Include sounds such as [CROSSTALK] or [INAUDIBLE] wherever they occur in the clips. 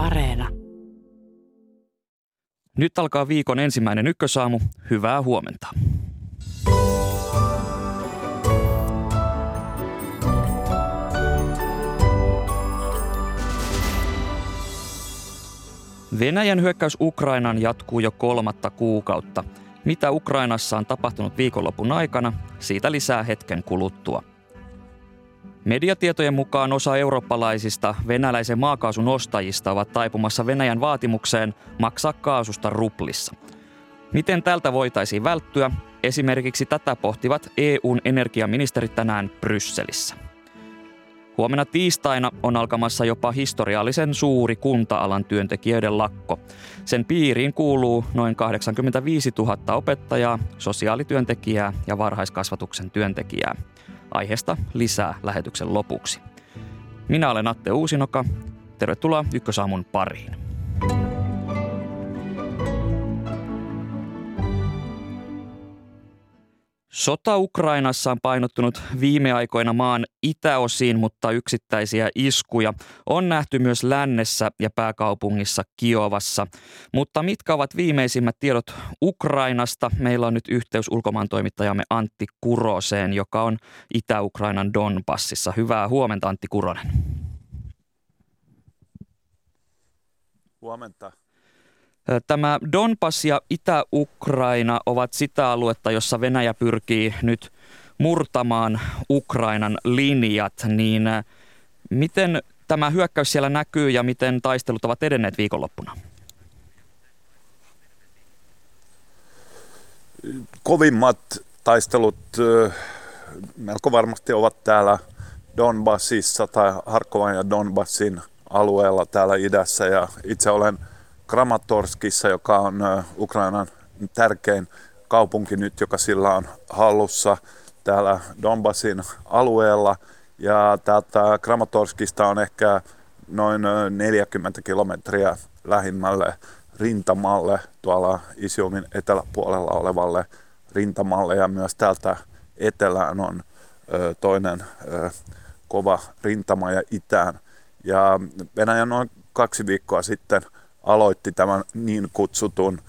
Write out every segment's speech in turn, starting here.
Areena. Nyt alkaa viikon ensimmäinen ykkösaamu. Hyvää huomenta. Venäjän hyökkäys Ukrainaan jatkuu jo kolmatta kuukautta. Mitä Ukrainassa on tapahtunut viikonlopun aikana, siitä lisää hetken kuluttua. Mediatietojen mukaan osa eurooppalaisista venäläisen maakaasun ostajista ovat taipumassa Venäjän vaatimukseen maksaa kaasusta ruplissa. Miten tältä voitaisiin välttyä? Esimerkiksi tätä pohtivat EUn energiaministerit tänään Brysselissä. Huomenna tiistaina on alkamassa jopa historiallisen suuri kunta-alan työntekijöiden lakko. Sen piiriin kuuluu noin 85 000 opettajaa, sosiaalityöntekijää ja varhaiskasvatuksen työntekijää. Aiheesta lisää lähetyksen lopuksi. Minä olen Atte Uusinoka. Tervetuloa Ykkösaamun pariin. Sota Ukrainassa on painottunut viime aikoina maan itäosiin, mutta yksittäisiä iskuja on nähty myös lännessä ja pääkaupungissa Kiovassa. Mutta mitkä ovat viimeisimmät tiedot Ukrainasta? Meillä on nyt yhteys ulkomaan toimittajamme Antti Kuroseen, joka on Itä-Ukrainan Donbassissa. Hyvää huomenta Antti Kuronen. Huomenta. Tämä Donbass ja Itä-Ukraina ovat sitä aluetta, jossa Venäjä pyrkii nyt murtamaan Ukrainan linjat, niin miten tämä hyökkäys siellä näkyy ja miten taistelut ovat edenneet viikonloppuna? Kovimmat taistelut melko varmasti ovat täällä Donbassissa tai Harkovan ja Donbassin alueella täällä idässä ja itse olen – Kramatorskissa, joka on Ukrainan tärkein kaupunki nyt, joka sillä on hallussa täällä Donbassin alueella. Ja täältä Kramatorskista on ehkä noin 40 kilometriä lähimmälle rintamalle, tuolla Isiumin eteläpuolella olevalle rintamalle. Ja myös täältä etelään on toinen kova rintama ja itään. Ja Venäjä noin kaksi viikkoa sitten – aloitti tämän niin kutsutun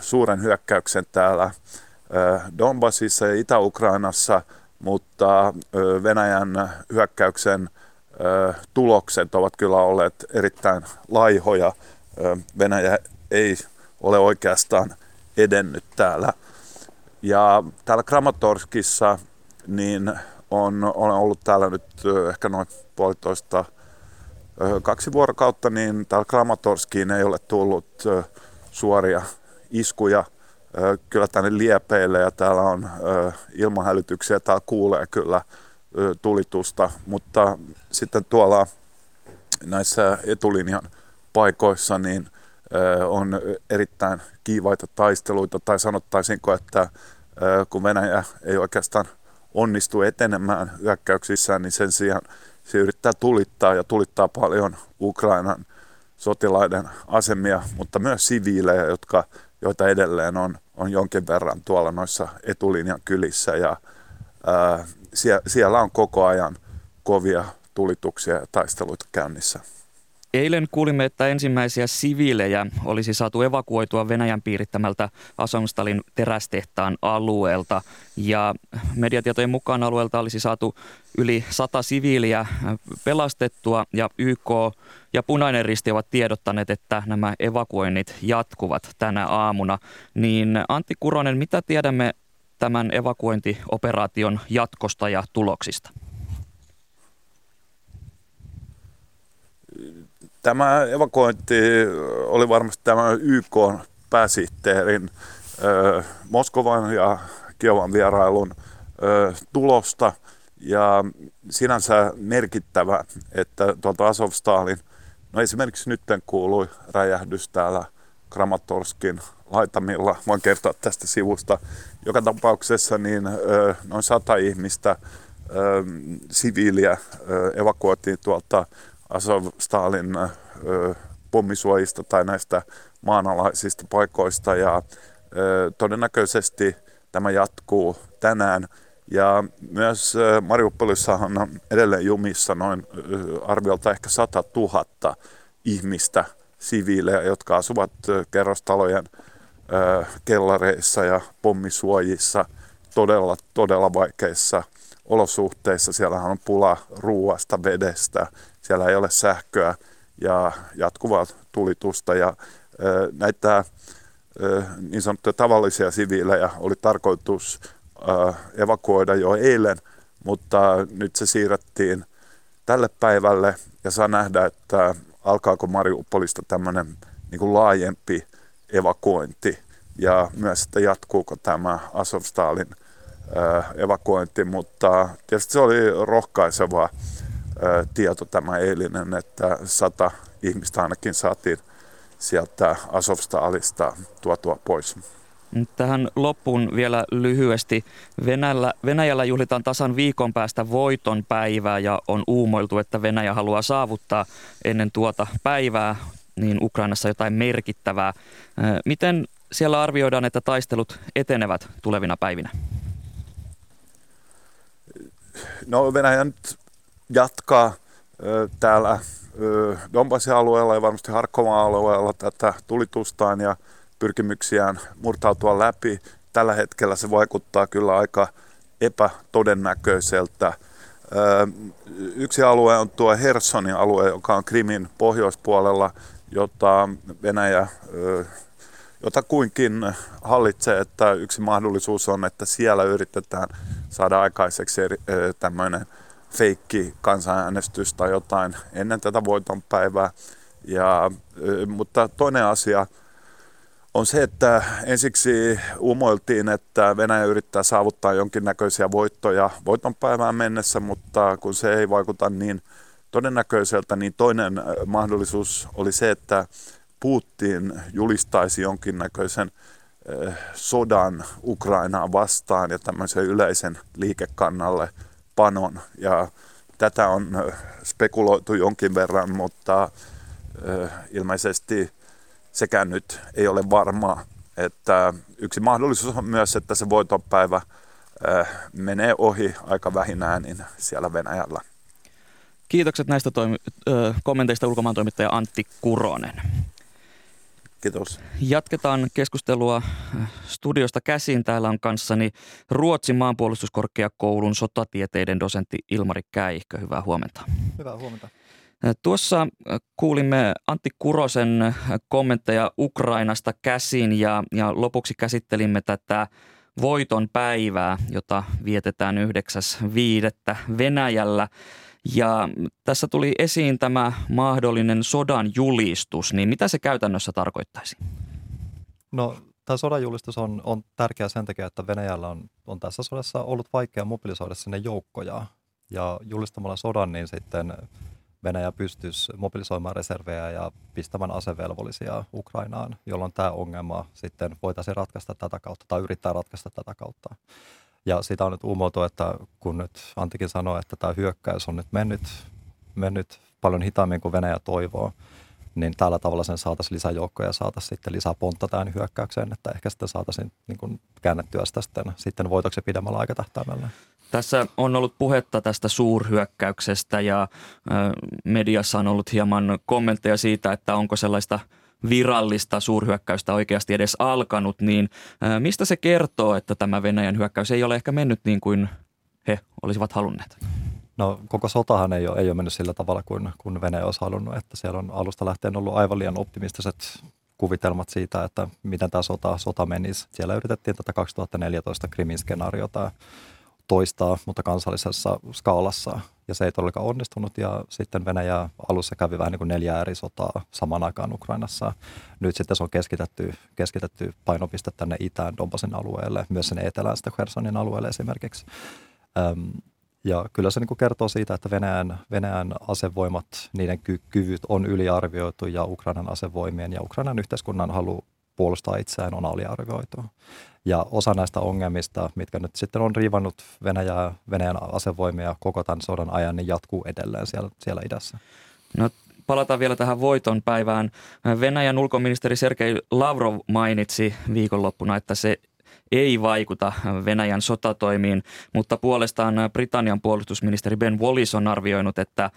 suuren hyökkäyksen täällä Donbassissa ja Itä-Ukrainassa, mutta Venäjän hyökkäyksen tulokset ovat kyllä olleet erittäin laihoja. Venäjä ei ole oikeastaan edennyt täällä. Ja täällä Kramatorskissa niin on, olen ollut täällä nyt ehkä noin puolitoista kaksi vuorokautta, niin täällä Kramatorskiin ei ole tullut suoria iskuja. Kyllä tänne liepeille ja täällä on ilmahälytyksiä, täällä kuulee kyllä tulitusta, mutta sitten tuolla näissä etulinjan paikoissa niin on erittäin kiivaita taisteluita. Tai sanottaisinko, että kun Venäjä ei oikeastaan onnistu etenemään hyökkäyksissään, niin sen sijaan se yrittää tulittaa ja tulittaa paljon Ukrainan sotilaiden asemia, mutta myös siviilejä, jotka, joita edelleen on, on jonkin verran tuolla noissa etulinjan kylissä ja ää, sie, siellä on koko ajan kovia tulituksia ja taisteluita käynnissä. Eilen kuulimme, että ensimmäisiä siviilejä olisi saatu evakuoitua Venäjän piirittämältä Asomstalin terästehtaan alueelta. Ja mediatietojen mukaan alueelta olisi saatu yli sata siviiliä pelastettua ja YK ja Punainen Risti ovat tiedottaneet, että nämä evakuoinnit jatkuvat tänä aamuna. Niin Antti Kuronen, mitä tiedämme tämän evakuointioperaation jatkosta ja tuloksista? Tämä evakuointi oli varmasti tämä YK pääsihteerin Moskovan ja Kiovan vierailun tulosta ja sinänsä merkittävä, että tuolta Azovstalin, no esimerkiksi nyt kuului räjähdys täällä Kramatorskin laitamilla, voin kertoa tästä sivusta. Joka tapauksessa niin noin sata ihmistä siviiliä evakuoitiin tuolta Azovstalin pommisuojista tai näistä maanalaisista paikoista ja todennäköisesti tämä jatkuu tänään. Ja myös Mariupolissa on edelleen jumissa noin arviolta ehkä 100 000 ihmistä, siviilejä, jotka asuvat kerrostalojen kellareissa ja pommisuojissa todella, todella vaikeissa olosuhteissa. Siellä on pula ruuasta, vedestä, siellä ei ole sähköä ja jatkuvaa tulitusta. Ja näitä niin sanottuja tavallisia siviilejä oli tarkoitus evakuoida jo eilen, mutta nyt se siirrettiin tälle päivälle. Ja saa nähdä, että alkaako Mariupolista tämmöinen niin kuin laajempi evakuointi. Ja myös, että jatkuuko tämä Azovstalin evakuointi, mutta tietysti se oli rohkaiseva tieto tämä eilinen, että sata ihmistä ainakin saatiin sieltä Azovstalista tuotua pois. Tähän loppuun vielä lyhyesti. Venäjällä, Venäjällä juhlitaan tasan viikon päästä voiton päivää ja on uumoiltu, että Venäjä haluaa saavuttaa ennen tuota päivää niin Ukrainassa jotain merkittävää. Miten siellä arvioidaan, että taistelut etenevät tulevina päivinä? No Venäjä nyt jatkaa täällä Donbassin alueella ja varmasti Harkovan alueella tätä tulitustaan ja pyrkimyksiään murtautua läpi. Tällä hetkellä se vaikuttaa kyllä aika epätodennäköiseltä. Yksi alue on tuo Hersonin alue, joka on Krimin pohjoispuolella, jota Venäjä jota kuinkin hallitsee, että yksi mahdollisuus on, että siellä yritetään saada aikaiseksi tämmöinen feikki kansanäänestys tai jotain ennen tätä voitonpäivää. Ja, mutta toinen asia on se, että ensiksi umoiltiin, että Venäjä yrittää saavuttaa jonkinnäköisiä voittoja voitonpäivään mennessä, mutta kun se ei vaikuta niin todennäköiseltä, niin toinen mahdollisuus oli se, että Putin julistaisi jonkinnäköisen sodan Ukrainaa vastaan ja tämmöisen yleisen liikekannalle panon. Ja tätä on spekuloitu jonkin verran, mutta ilmeisesti sekään nyt ei ole varmaa. Että yksi mahdollisuus on myös, että se voitonpäivä menee ohi aika vähinään niin siellä Venäjällä. Kiitokset näistä toimi- kommenteista ulkomaan toimittaja Antti Kuronen. Kiitos. Jatketaan keskustelua studiosta käsin. Täällä on kanssani Ruotsin maanpuolustuskorkeakoulun sotatieteiden dosentti Ilmari Käihkö. Hyvää huomenta. Hyvää huomenta. Tuossa kuulimme Antti Kurosen kommentteja Ukrainasta käsin ja, ja lopuksi käsittelimme tätä voiton päivää, jota vietetään 9.5. Venäjällä. Ja tässä tuli esiin tämä mahdollinen sodan julistus, niin mitä se käytännössä tarkoittaisi? No tämä sodan julistus on, on tärkeä sen takia, että Venäjällä on, on tässä sodassa ollut vaikea mobilisoida sinne joukkoja. Ja julistamalla sodan, niin sitten Venäjä pystyisi mobilisoimaan reservejä ja pistämään asevelvollisia Ukrainaan, jolloin tämä ongelma sitten voitaisiin ratkaista tätä kautta tai yrittää ratkaista tätä kautta. Ja sitä on nyt uumoiltu, että kun nyt Antikin sanoi, että tämä hyökkäys on nyt mennyt, mennyt paljon hitaammin kuin Venäjä toivoo, niin tällä tavalla sen saataisiin lisäjoukkoja ja saataisiin sitten lisää pontta tähän hyökkäykseen, että ehkä sitten saataisiin niin kuin käännettyä sitä sitten, sitten voitoksi pidemmällä aikatahtäimellä. Tässä on ollut puhetta tästä suurhyökkäyksestä ja mediassa on ollut hieman kommentteja siitä, että onko sellaista – virallista suurhyökkäystä oikeasti edes alkanut, niin mistä se kertoo, että tämä Venäjän hyökkäys ei ole ehkä mennyt niin kuin he olisivat halunneet? No koko sotahan ei ole, ei ole mennyt sillä tavalla kuin, kuin Venäjä olisi halunnut, että siellä on alusta lähtien ollut aivan liian optimistiset kuvitelmat siitä, että miten tämä sota, sota menisi. Siellä yritettiin tätä 2014 Krimin skenaariota toistaa, mutta kansallisessa skaalassa. Ja se ei todellakaan onnistunut ja sitten Venäjä alussa kävi vähän niin kuin neljä eri sotaa saman aikaan Ukrainassa. Nyt sitten se on keskitetty, keskitetty painopiste tänne itään Donbasin alueelle, myös sen etelään sitten Khersonin alueelle esimerkiksi. Öm, ja kyllä se niin kuin kertoo siitä, että Venäjän, Venäjän asevoimat, niiden ky- kyvyt on yliarvioitu ja Ukrainan asevoimien ja Ukrainan yhteiskunnan halu puolustaa itseään on aliarvioitu. Ja osa näistä ongelmista, mitkä nyt sitten on riivannut Venäjää, Venäjän asevoimia koko tämän sodan ajan, niin jatkuu edelleen siellä, siellä idässä. No palataan vielä tähän voiton päivään. Venäjän ulkoministeri Sergei Lavrov mainitsi viikonloppuna, että se ei vaikuta Venäjän sotatoimiin, mutta puolestaan Britannian puolustusministeri Ben Wallis on arvioinut, että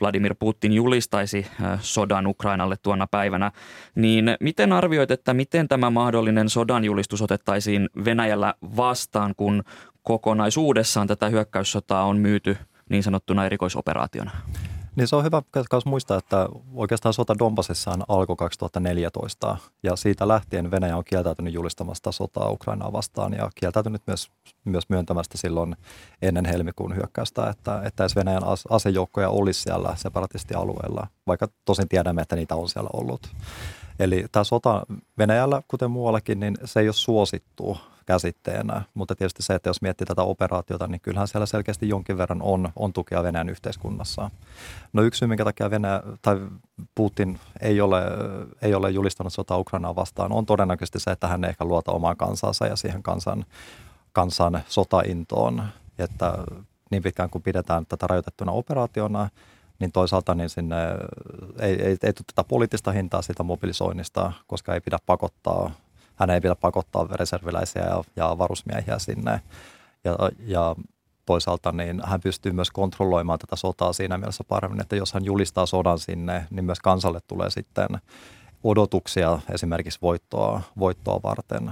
Vladimir Putin julistaisi sodan Ukrainalle tuona päivänä. Niin miten arvioit, että miten tämä mahdollinen sodan julistus otettaisiin Venäjällä vastaan, kun kokonaisuudessaan tätä hyökkäyssotaa on myyty niin sanottuna erikoisoperaationa? Niin se on hyvä myös muistaa, että oikeastaan sota Donbassissaan alkoi 2014 ja siitä lähtien Venäjä on kieltäytynyt julistamasta sotaa Ukrainaa vastaan ja kieltäytynyt myös, myös myöntämästä silloin ennen helmikuun hyökkäystä, että, että jos Venäjän asejoukkoja olisi siellä separatistialueella, vaikka tosin tiedämme, että niitä on siellä ollut. Eli tämä sota Venäjällä, kuten muuallakin, niin se ei ole suosittu käsitteenä. Mutta tietysti se, että jos miettii tätä operaatiota, niin kyllähän siellä selkeästi jonkin verran on, on tukea Venäjän yhteiskunnassa. No yksi syy, minkä takia Venäjä, tai Putin ei ole, ei ole julistanut sotaa Ukrainaa vastaan, on todennäköisesti se, että hän ei ehkä luota omaan kansansa ja siihen kansan, kansan sotaintoon. Että niin pitkään kuin pidetään tätä rajoitettuna operaationa, niin toisaalta niin sinne ei, ei, ei tule tätä poliittista hintaa siitä mobilisoinnista, koska ei pidä pakottaa hän ei pidä pakottaa reserviläisiä ja, ja varusmiehiä sinne. Ja, ja toisaalta niin hän pystyy myös kontrolloimaan tätä sotaa siinä mielessä paremmin, että jos hän julistaa sodan sinne, niin myös kansalle tulee sitten odotuksia esimerkiksi voittoa, voittoa varten.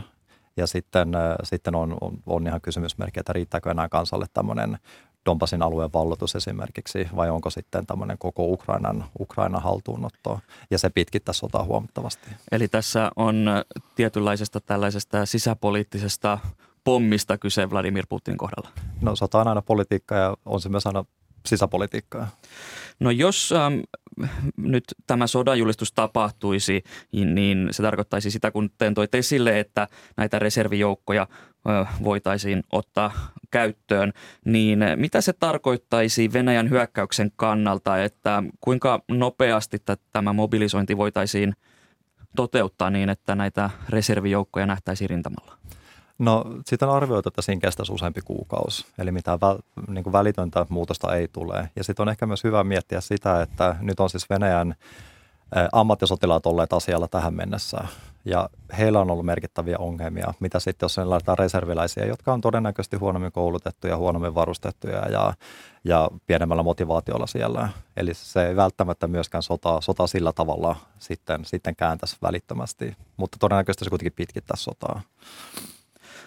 Ja sitten, sitten on, on, on ihan kysymysmerkki, että riittääkö enää kansalle tämmöinen Donbasin alueen vallotus esimerkiksi, vai onko sitten tämmöinen koko Ukrainan, Ukrainan haltuunotto, ja se pitkittää sotaa huomattavasti. Eli tässä on tietynlaisesta tällaisesta sisäpoliittisesta pommista kyse Vladimir Putin kohdalla? No sota on aina politiikkaa ja on se myös aina sisäpolitiikkaa. No jos ähm, nyt tämä sodanjulistus tapahtuisi, niin, se tarkoittaisi sitä, kun tein toit esille, että näitä reservijoukkoja voitaisiin ottaa käyttöön, niin mitä se tarkoittaisi Venäjän hyökkäyksen kannalta, että kuinka nopeasti tämä mobilisointi voitaisiin toteuttaa niin, että näitä reservijoukkoja nähtäisiin rintamalla? No sitten on arvioitu, että siinä kestäisi useampi kuukausi, eli mitään väl, niin kuin välitöntä muutosta ei tule. Ja sitten on ehkä myös hyvä miettiä sitä, että nyt on siis Venäjän ammattisotilaat olleet asialla tähän mennessä. Ja heillä on ollut merkittäviä ongelmia. Mitä sitten, jos laitetaan reserviläisiä, jotka on todennäköisesti huonommin koulutettuja, huonommin varustettuja ja, ja pienemmällä motivaatiolla siellä. Eli se ei välttämättä myöskään sota, sota sillä tavalla sitten, sitten kääntäisi välittömästi, mutta todennäköisesti se kuitenkin pitkittää sotaa.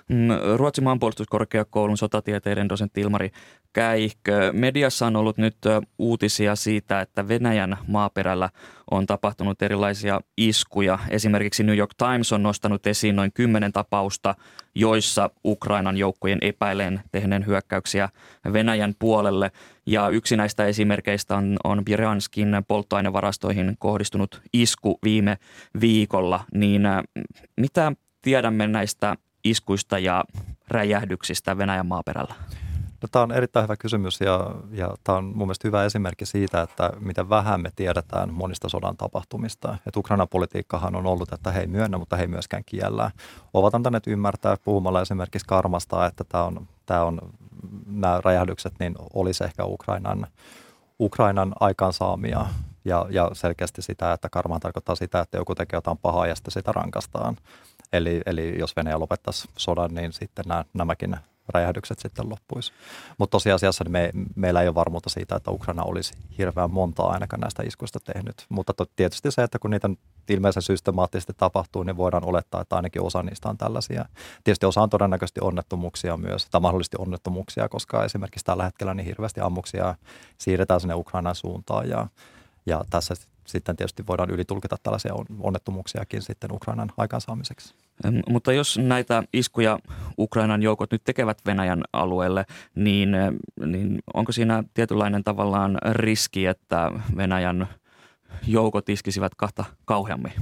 Mm, Ruotsin maanpuolustuskorkeakoulun sotatieteiden dosentti Ilmari Käihkö. Mediassa on ollut nyt uutisia siitä, että Venäjän maaperällä on tapahtunut erilaisia iskuja. Esimerkiksi New York Times on nostanut esiin noin kymmenen tapausta, joissa Ukrainan joukkojen epäilen tehneen hyökkäyksiä Venäjän puolelle. Ja yksi näistä esimerkkeistä on, on Biranskin polttoainevarastoihin kohdistunut isku viime viikolla. Niin mitä tiedämme näistä iskuista ja räjähdyksistä Venäjän maaperällä? No, tämä on erittäin hyvä kysymys ja, ja tämä on mun hyvä esimerkki siitä, että miten vähän me tiedetään monista sodan tapahtumista. Et Ukrainan politiikkahan on ollut, että he ei myönnä, mutta he ei myöskään kiellä. Ovat antaneet ymmärtää puhumalla esimerkiksi karmasta, että tämä on, tämä on, nämä räjähdykset niin olisi ehkä Ukrainan, Ukrainan aikaansaamia ja, ja selkeästi sitä, että karma tarkoittaa sitä, että joku tekee jotain pahaa ja sitten sitä rankastaan. Eli, eli jos Venäjä lopettaisi sodan, niin sitten nämä, nämäkin räjähdykset sitten loppuisi. Mutta tosiasiassa niin me, meillä ei ole varmuutta siitä, että Ukraina olisi hirveän montaa ainakaan näistä iskuista tehnyt. Mutta to, tietysti se, että kun niitä ilmeisen systemaattisesti tapahtuu, niin voidaan olettaa, että ainakin osa niistä on tällaisia. Tietysti osa on todennäköisesti onnettomuuksia myös, tai mahdollisesti onnettomuuksia, koska esimerkiksi tällä hetkellä niin hirveästi ammuksia siirretään sinne Ukrainan suuntaan ja, ja tässä sitten tietysti voidaan ylitulkita tällaisia onnettomuuksiakin sitten Ukrainan aikaansaamiseksi. Mutta jos näitä iskuja Ukrainan joukot nyt tekevät Venäjän alueelle, niin, niin onko siinä tietynlainen tavallaan riski, että Venäjän joukot iskisivät kahta kauheammin?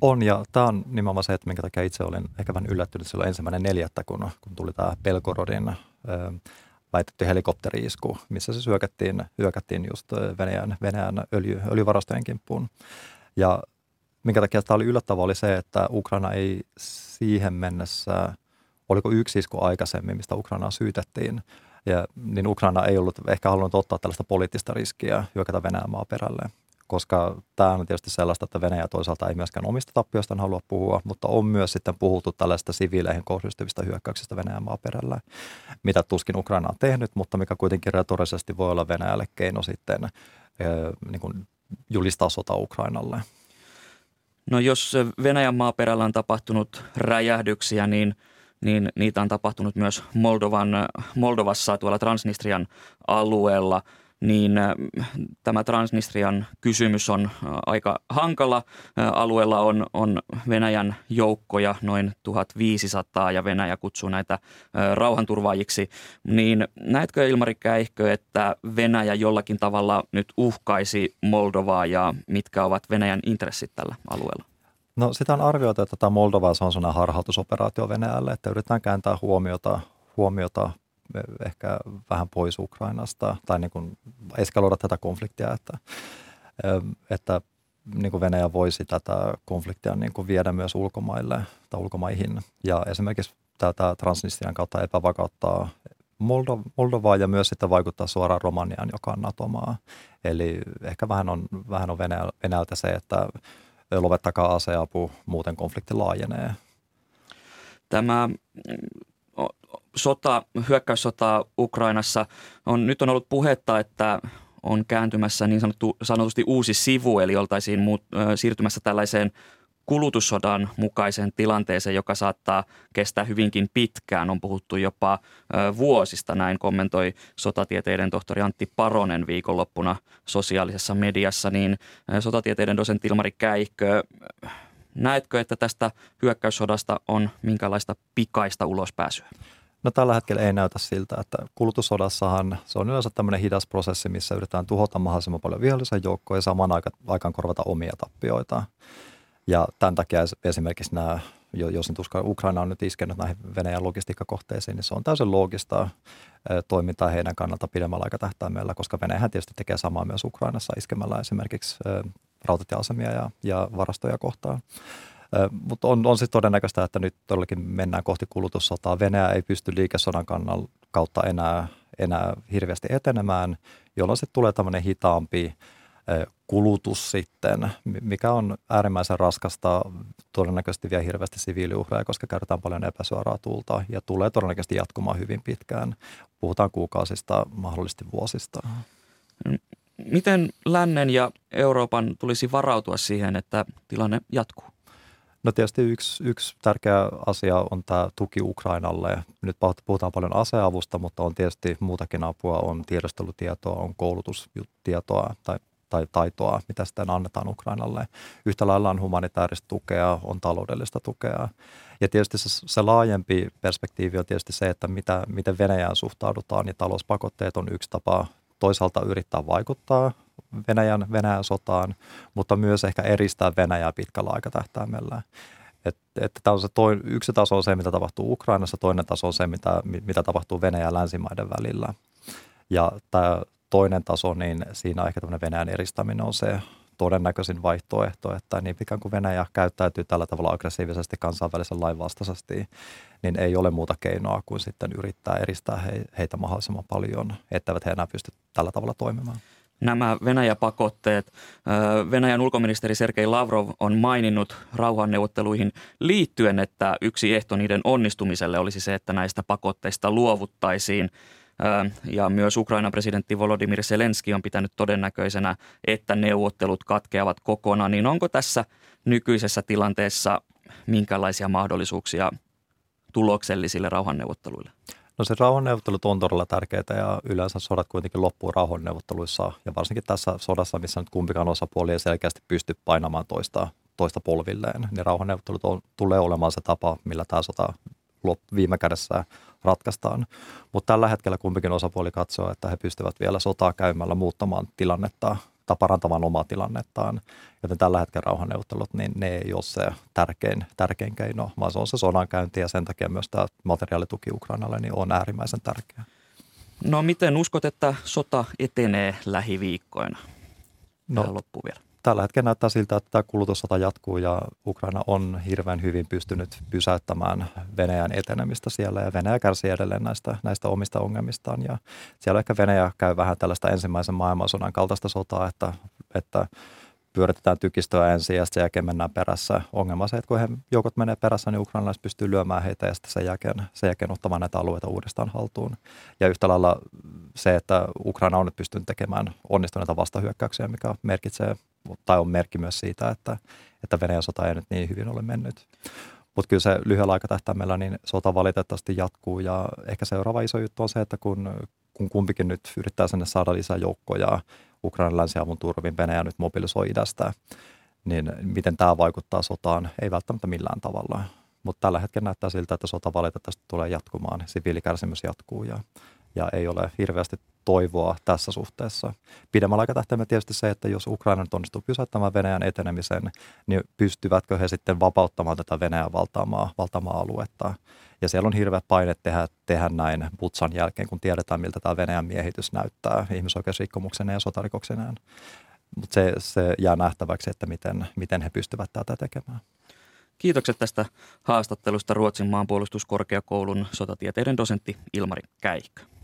On, ja tämä on nimenomaan se, että minkä takia itse olin ehkä vähän yllättynyt silloin ensimmäinen neljättä, kun, kun tuli tämä Pelkorodin väitetty helikopteriisku, missä se hyökättiin, hyökättiin just Venäjän, Venäjän öljy, öljyvarastojen kimppuun. Ja minkä takia tämä oli yllättävää oli se, että Ukraina ei siihen mennessä, oliko yksi isku aikaisemmin, mistä Ukrainaa syytettiin, ja, niin Ukraina ei ollut ehkä halunnut ottaa tällaista poliittista riskiä hyökätä Venäjän maaperälle koska tämä on tietysti sellaista, että Venäjä toisaalta ei myöskään omista tappioista halua puhua, mutta on myös sitten puhuttu tällaista siviileihin kohdistuvista hyökkäyksistä Venäjän maaperällä, mitä tuskin Ukraina on tehnyt, mutta mikä kuitenkin retorisesti voi olla Venäjälle keino sitten niin kuin julistaa sota Ukrainalle. No jos Venäjän maaperällä on tapahtunut räjähdyksiä, niin, niin niitä on tapahtunut myös Moldovan, Moldovassa tuolla Transnistrian alueella – niin äh, tämä Transnistrian kysymys on äh, aika hankala. Äh, alueella on, on Venäjän joukkoja noin 1500 ja Venäjä kutsuu näitä rauhanturvaajiksi. Niin näetkö Ilmari Käihkö, että Venäjä jollakin tavalla nyt uhkaisi Moldovaa ja mitkä ovat Venäjän intressit tällä alueella? No sitä on arvioitu, että tämä Moldova on sellainen harhautusoperaatio Venäjälle, että yritetään kääntää huomiota, huomiota ehkä vähän pois Ukrainasta tai niin kuin eskaloida tätä konfliktia, että, että niin kuin Venäjä voisi tätä konfliktia niin kuin viedä myös ulkomaille tai ulkomaihin. Ja esimerkiksi tätä Transnistrian kautta epävakauttaa Moldo- Moldovaa ja myös sitten vaikuttaa suoraan Romaniaan, joka on NATO-maa. Eli ehkä vähän on, vähän on Venäjältä se, että lopettakaa aseapu, muuten konflikti laajenee. Tämä sota, hyökkäyssota Ukrainassa on, nyt on ollut puhetta, että on kääntymässä niin sanottu, sanotusti uusi sivu, eli oltaisiin muut, ö, siirtymässä tällaiseen kulutussodan mukaiseen tilanteeseen, joka saattaa kestää hyvinkin pitkään. On puhuttu jopa ö, vuosista, näin kommentoi sotatieteiden tohtori Antti Paronen viikonloppuna sosiaalisessa mediassa. Niin ö, sotatieteiden dosentti Ilmari Käihkö, näetkö, että tästä hyökkäyssodasta on minkälaista pikaista ulospääsyä? No tällä hetkellä ei näytä siltä, että kulutussodassahan se on yleensä tämmöinen hidas prosessi, missä yritetään tuhota mahdollisimman paljon vihollisen joukkoja ja samaan aikaan korvata omia tappioita. Ja tämän takia esimerkiksi nämä, jos nyt uskon, Ukraina on nyt iskenyt näihin Venäjän logistiikkakohteisiin, niin se on täysin loogista toimintaa heidän kannalta pidemmällä aikatähtäimellä, koska Venäjähän tietysti tekee samaa myös Ukrainassa iskemällä esimerkiksi rautatieasemia ja, ja varastoja kohtaan. Mutta on, on siis todennäköistä, että nyt todellakin mennään kohti kulutussotaa. Venäjä ei pysty liikesodan kautta enää, enää hirveästi etenemään, jolloin sitten tulee tämmöinen hitaampi kulutus sitten, mikä on äärimmäisen raskasta, todennäköisesti vielä hirveästi siviiliuhreja, koska käytetään paljon epäsuoraa tulta ja tulee todennäköisesti jatkumaan hyvin pitkään. Puhutaan kuukausista, mahdollisesti vuosista. Miten lännen ja Euroopan tulisi varautua siihen, että tilanne jatkuu? No tietysti yksi, yksi tärkeä asia on tämä tuki Ukrainalle. Nyt puhutaan paljon aseavusta, mutta on tietysti muutakin apua, on tiedostelutietoa, on koulutustietoa tai, tai taitoa, mitä sitten annetaan Ukrainalle. Yhtä lailla on humanitaarista tukea, on taloudellista tukea. Ja tietysti se, se laajempi perspektiivi on tietysti se, että mitä, miten Venäjään suhtaudutaan, ja talouspakotteet on yksi tapa toisaalta yrittää vaikuttaa Venäjän, Venäjän sotaan, mutta myös ehkä eristää Venäjää pitkällä aikatähtäimellä. Että et, tämä on se toi, yksi taso on se, mitä tapahtuu Ukrainassa, toinen taso on se, mitä, mitä tapahtuu Venäjän länsimaiden välillä. Ja tämä toinen taso, niin siinä ehkä tämmöinen Venäjän eristäminen on se todennäköisin vaihtoehto, että niin pitkään kuin Venäjä käyttäytyy tällä tavalla aggressiivisesti kansainvälisen lain vastaisesti, niin ei ole muuta keinoa kuin sitten yrittää eristää heitä mahdollisimman paljon, etteivät he enää pysty tällä tavalla toimimaan nämä Venäjä-pakotteet. Venäjän ulkoministeri Sergei Lavrov on maininnut rauhanneuvotteluihin liittyen, että yksi ehto niiden onnistumiselle olisi se, että näistä pakotteista luovuttaisiin. Ja myös Ukrainan presidentti Volodymyr Zelenski on pitänyt todennäköisenä, että neuvottelut katkeavat kokonaan. Niin onko tässä nykyisessä tilanteessa minkälaisia mahdollisuuksia tuloksellisille rauhanneuvotteluille? No se rauhanneuvottelut on todella tärkeitä ja yleensä sodat kuitenkin loppuu rauhanneuvotteluissa ja varsinkin tässä sodassa, missä nyt kumpikaan osapuoli ei selkeästi pysty painamaan toista, toista polvilleen, niin rauhanneuvottelut on, tulee olemaan se tapa, millä tämä sota viime kädessä ratkaistaan. Mutta tällä hetkellä kumpikin osapuoli katsoo, että he pystyvät vielä sotaa käymällä muuttamaan tilannetta parantamaan omaa tilannettaan. Joten tällä hetkellä rauhanneuvottelut, niin ne ei ole se tärkein, tärkein keino, vaan se on se sodankäynti ja sen takia myös tämä materiaalituki Ukrainalle niin on äärimmäisen tärkeä. No miten uskot, että sota etenee lähiviikkoina? No, loppuun vielä tällä hetkellä näyttää siltä, että tämä kulutussota jatkuu ja Ukraina on hirveän hyvin pystynyt pysäyttämään Venäjän etenemistä siellä ja Venäjä kärsii edelleen näistä, näistä omista ongelmistaan ja siellä ehkä Venäjä käy vähän tällaista ensimmäisen maailmansodan kaltaista sotaa, että että pyöritetään tykistöä ensin ja sen jälkeen mennään perässä. Ongelma on se, että kun he joukot menee perässä, niin ukrainalaiset pystyy lyömään heitä ja sitten sen jälkeen, sen jälkeen ottamaan näitä alueita uudestaan haltuun. Ja yhtä lailla se, että Ukraina on nyt pystynyt tekemään onnistuneita vastahyökkäyksiä, mikä merkitsee tai on merkki myös siitä, että, että Venäjän sota ei nyt niin hyvin ole mennyt. Mutta kyllä se lyhyellä aikatahtäimellä niin sota valitettavasti jatkuu ja ehkä seuraava iso juttu on se, että kun, kun kumpikin nyt yrittää sinne saada lisää joukkoja Ukrainan länsiavun turvin, Venäjä nyt mobilisoi idästä, niin miten tämä vaikuttaa sotaan, ei välttämättä millään tavalla. Mutta tällä hetkellä näyttää siltä, että sota valitettavasti tulee jatkumaan, siviilikärsimys jatkuu ja, ja ei ole hirveästi toivoa tässä suhteessa. Pidemmällä aikatahtäimellä tietysti se, että jos Ukraina onnistuu pysäyttämään Venäjän etenemisen, niin pystyvätkö he sitten vapauttamaan tätä Venäjän valtaamaa, valtaamaa aluetta. Ja siellä on hirveät paine tehdä, tehdä näin Butsan jälkeen, kun tiedetään, miltä tämä Venäjän miehitys näyttää ihmisoikeusrikkomuksena ja sotarikoksenaan. Mutta se, se jää nähtäväksi, että miten, miten he pystyvät tätä tekemään. Kiitokset tästä haastattelusta Ruotsin maanpuolustuskorkeakoulun sotatieteiden dosentti Ilmari Käikkö.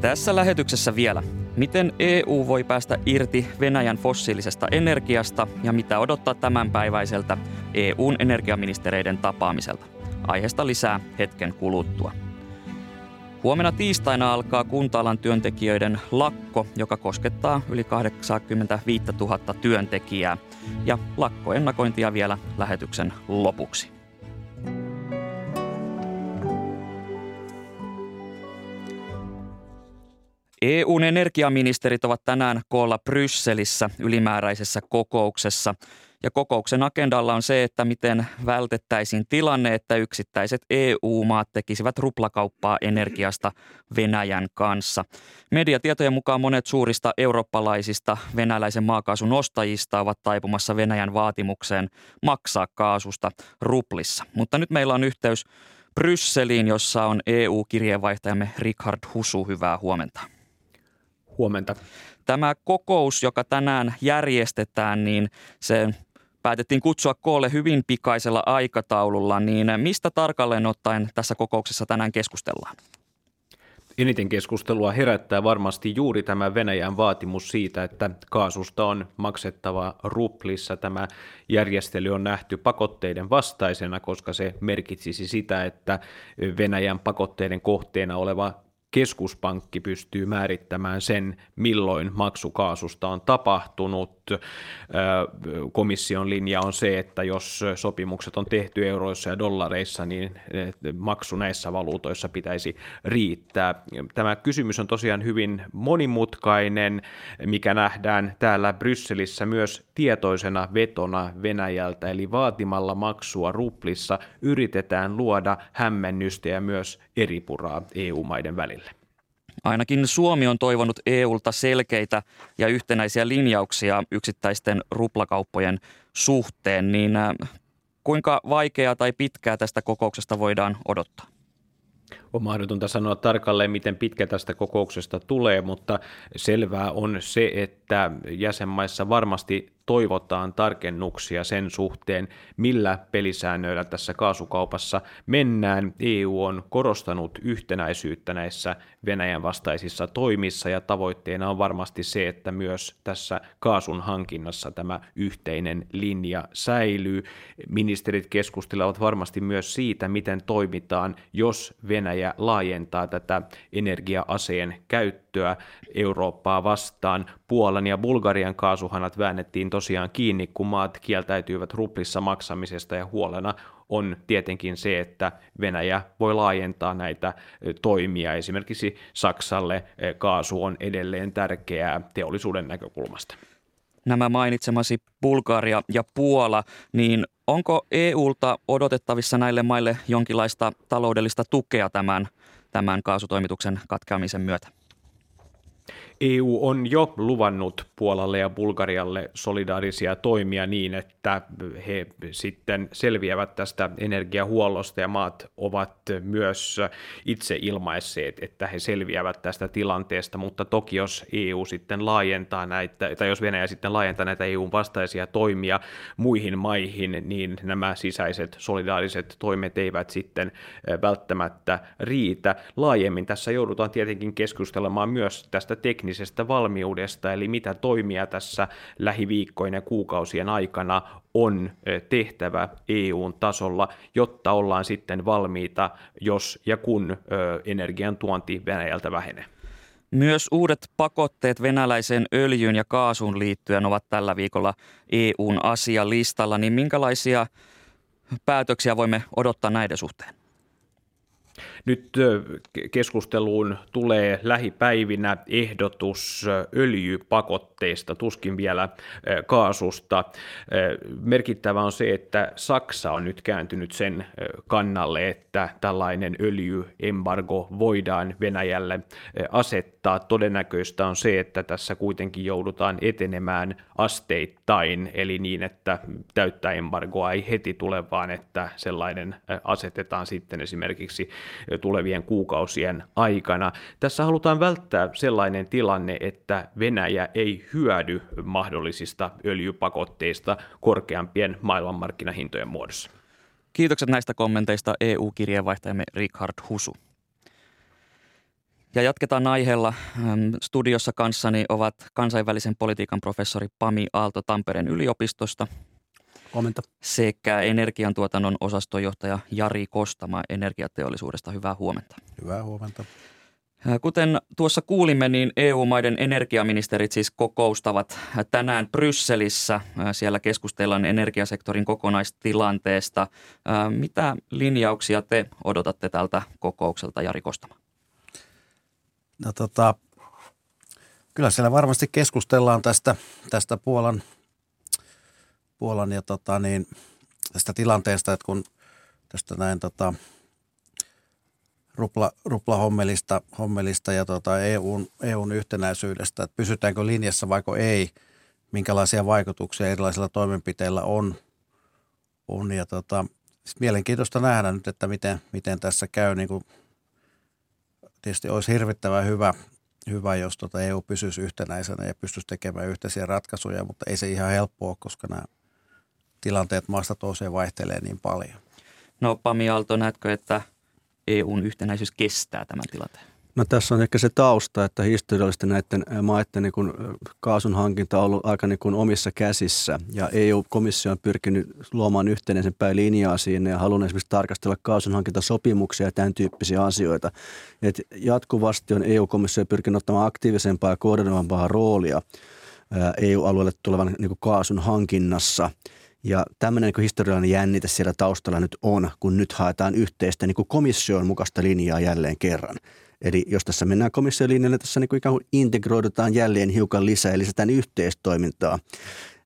Tässä lähetyksessä vielä. Miten EU voi päästä irti Venäjän fossiilisesta energiasta ja mitä odottaa tämänpäiväiseltä EUn energiaministereiden tapaamiselta? Aiheesta lisää hetken kuluttua. Huomenna tiistaina alkaa kunta-alan työntekijöiden lakko, joka koskettaa yli 85 000 työntekijää. Ja lakkoennakointia vielä lähetyksen lopuksi. EUn energiaministerit ovat tänään koolla Brysselissä ylimääräisessä kokouksessa. Ja kokouksen agendalla on se, että miten vältettäisiin tilanne, että yksittäiset EU-maat tekisivät ruplakauppaa energiasta Venäjän kanssa. Mediatietojen mukaan monet suurista eurooppalaisista venäläisen maakaasun ostajista ovat taipumassa Venäjän vaatimukseen maksaa kaasusta ruplissa. Mutta nyt meillä on yhteys Brysseliin, jossa on EU-kirjeenvaihtajamme Richard Husu. Hyvää huomenta. Huomenta. Tämä kokous, joka tänään järjestetään, niin se päätettiin kutsua koolle hyvin pikaisella aikataululla, niin mistä tarkalleen ottaen tässä kokouksessa tänään keskustellaan? Eniten keskustelua herättää varmasti juuri tämä Venäjän vaatimus siitä, että kaasusta on maksettava ruplissa. Tämä järjestely on nähty pakotteiden vastaisena, koska se merkitsisi sitä, että Venäjän pakotteiden kohteena oleva keskuspankki pystyy määrittämään sen, milloin maksukaasusta on tapahtunut. Komission linja on se, että jos sopimukset on tehty euroissa ja dollareissa, niin maksu näissä valuutoissa pitäisi riittää. Tämä kysymys on tosiaan hyvin monimutkainen, mikä nähdään täällä Brysselissä myös tietoisena vetona Venäjältä, eli vaatimalla maksua ruplissa yritetään luoda hämmennystä ja myös eripuraa EU-maiden välillä. Ainakin Suomi on toivonut EUlta selkeitä ja yhtenäisiä linjauksia yksittäisten ruplakauppojen suhteen, niin äh, kuinka vaikeaa tai pitkää tästä kokouksesta voidaan odottaa? On mahdotonta sanoa tarkalleen, miten pitkä tästä kokouksesta tulee, mutta selvää on se, että jäsenmaissa varmasti toivotaan tarkennuksia sen suhteen, millä pelisäännöillä tässä kaasukaupassa mennään. EU on korostanut yhtenäisyyttä näissä Venäjän vastaisissa toimissa ja tavoitteena on varmasti se, että myös tässä kaasun hankinnassa tämä yhteinen linja säilyy. Ministerit keskustelevat varmasti myös siitä, miten toimitaan, jos Venäjä laajentaa tätä energia-aseen käyttöä Eurooppaa vastaan. Puolan ja Bulgarian kaasuhanat väännettiin tosiaan kiinni, kun maat kieltäytyivät ruplissa maksamisesta ja huolena on tietenkin se, että Venäjä voi laajentaa näitä toimia. Esimerkiksi Saksalle kaasu on edelleen tärkeää teollisuuden näkökulmasta. Nämä mainitsemasi Bulgaria ja Puola, niin onko EUlta odotettavissa näille maille jonkinlaista taloudellista tukea tämän, tämän kaasutoimituksen katkeamisen myötä? EU on jo luvannut Puolalle ja Bulgarialle solidaarisia toimia niin, että he sitten selviävät tästä energiahuollosta ja maat ovat myös itse ilmaisseet, että he selviävät tästä tilanteesta, mutta toki jos EU sitten laajentaa näitä, tai jos Venäjä sitten laajentaa näitä EUn vastaisia toimia muihin maihin, niin nämä sisäiset solidaariset toimet eivät sitten välttämättä riitä. Laajemmin tässä joudutaan tietenkin keskustelemaan myös tästä teknisestä valmiudesta, eli mitä toimia tässä lähiviikkojen ja kuukausien aikana on tehtävä EUn tasolla, jotta ollaan sitten valmiita, jos ja kun energian tuonti Venäjältä vähenee. Myös uudet pakotteet venäläiseen öljyyn ja kaasuun liittyen ovat tällä viikolla EUn asialistalla, niin minkälaisia päätöksiä voimme odottaa näiden suhteen? Nyt keskusteluun tulee lähipäivinä ehdotus öljypakotteista, tuskin vielä kaasusta. Merkittävä on se, että Saksa on nyt kääntynyt sen kannalle, että tällainen öljyembargo voidaan Venäjälle asettaa. Todennäköistä on se, että tässä kuitenkin joudutaan etenemään asteittain, eli niin, että täyttä embargoa ei heti tule, vaan että sellainen asetetaan sitten esimerkiksi tulevien kuukausien aikana. Tässä halutaan välttää sellainen tilanne, että Venäjä ei hyödy mahdollisista öljypakotteista korkeampien maailmanmarkkinahintojen muodossa. Kiitokset näistä kommenteista EU-kirjeenvaihtajamme Richard Husu. Ja jatketaan aiheella. Studiossa kanssani ovat kansainvälisen politiikan professori Pami Aalto Tampereen yliopistosta Huomenta. Sekä energiantuotannon osastojohtaja Jari Kostama energiateollisuudesta. Hyvää huomenta. Hyvää huomenta. Kuten tuossa kuulimme, niin EU-maiden energiaministerit siis kokoustavat tänään Brysselissä. Siellä keskustellaan energiasektorin kokonaistilanteesta. Mitä linjauksia te odotatte tältä kokoukselta, Jari Kostama? No tota, kyllä siellä varmasti keskustellaan tästä, tästä Puolan Puolan ja tota, niin, tästä tilanteesta, että kun tästä näin tota, rupla, ruplahommelista hommelista ja tota EUn, EUn yhtenäisyydestä, että pysytäänkö linjassa vaiko ei, minkälaisia vaikutuksia erilaisilla toimenpiteillä on. on ja tota, mielenkiintoista nähdä nyt, että miten, miten tässä käy. Niin kuin, tietysti olisi hirvittävän hyvä, hyvä, jos tota EU pysyisi yhtenäisenä ja pystyisi tekemään yhteisiä ratkaisuja, mutta ei se ihan helppoa, koska nämä tilanteet maasta toiseen vaihtelee niin paljon. No Pami Aalto, näetkö, että EUn yhtenäisyys kestää tämän tilanteen? No tässä on ehkä se tausta, että historiallisesti näiden maiden niin kuin kaasun hankinta on ollut aika niin kuin omissa käsissä ja EU-komissio on pyrkinyt luomaan yhtenäisempää linjaa siinä ja halunnut esimerkiksi tarkastella kaasun hankintasopimuksia ja tämän tyyppisiä asioita. Et jatkuvasti on EU-komissio pyrkinyt ottamaan aktiivisempaa ja koordinoivampaa roolia EU-alueelle tulevan niin kuin kaasun hankinnassa – ja tämmöinen niin historiallinen jännite siellä taustalla nyt on, kun nyt haetaan yhteistä niin kuin komission mukaista linjaa jälleen kerran. Eli jos tässä mennään komission linjalle, tässä niin kuin ikään kuin integroidutaan jälleen hiukan lisää, eli lisätään yhteistoimintaa.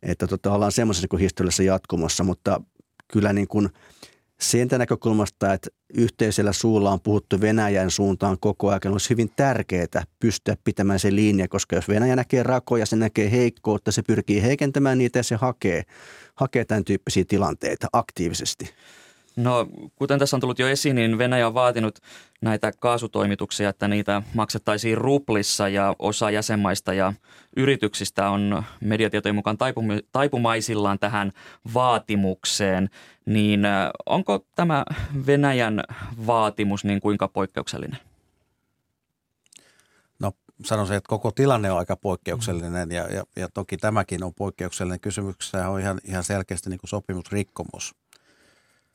Että tota, ollaan semmoisessa niin historiallisessa jatkumossa, mutta kyllä niin kuin – siitä näkökulmasta, että yhteisellä suulla on puhuttu Venäjän suuntaan koko ajan, olisi hyvin tärkeää pystyä pitämään se linja, koska jos Venäjä näkee rakoja, se näkee heikkoutta, se pyrkii heikentämään niitä ja se hakee, hakee tämän tyyppisiä tilanteita aktiivisesti. No, kuten tässä on tullut jo esiin, niin Venäjä on vaatinut näitä kaasutoimituksia, että niitä maksettaisiin ruplissa ja osa jäsenmaista ja yrityksistä on mediatietojen mukaan taipumaisillaan tähän vaatimukseen. Niin onko tämä Venäjän vaatimus niin kuinka poikkeuksellinen? No sanoisin, että koko tilanne on aika poikkeuksellinen ja, ja, ja toki tämäkin on poikkeuksellinen. Kysymyksessä on ihan, ihan selkeästi niin kuin sopimusrikkomus –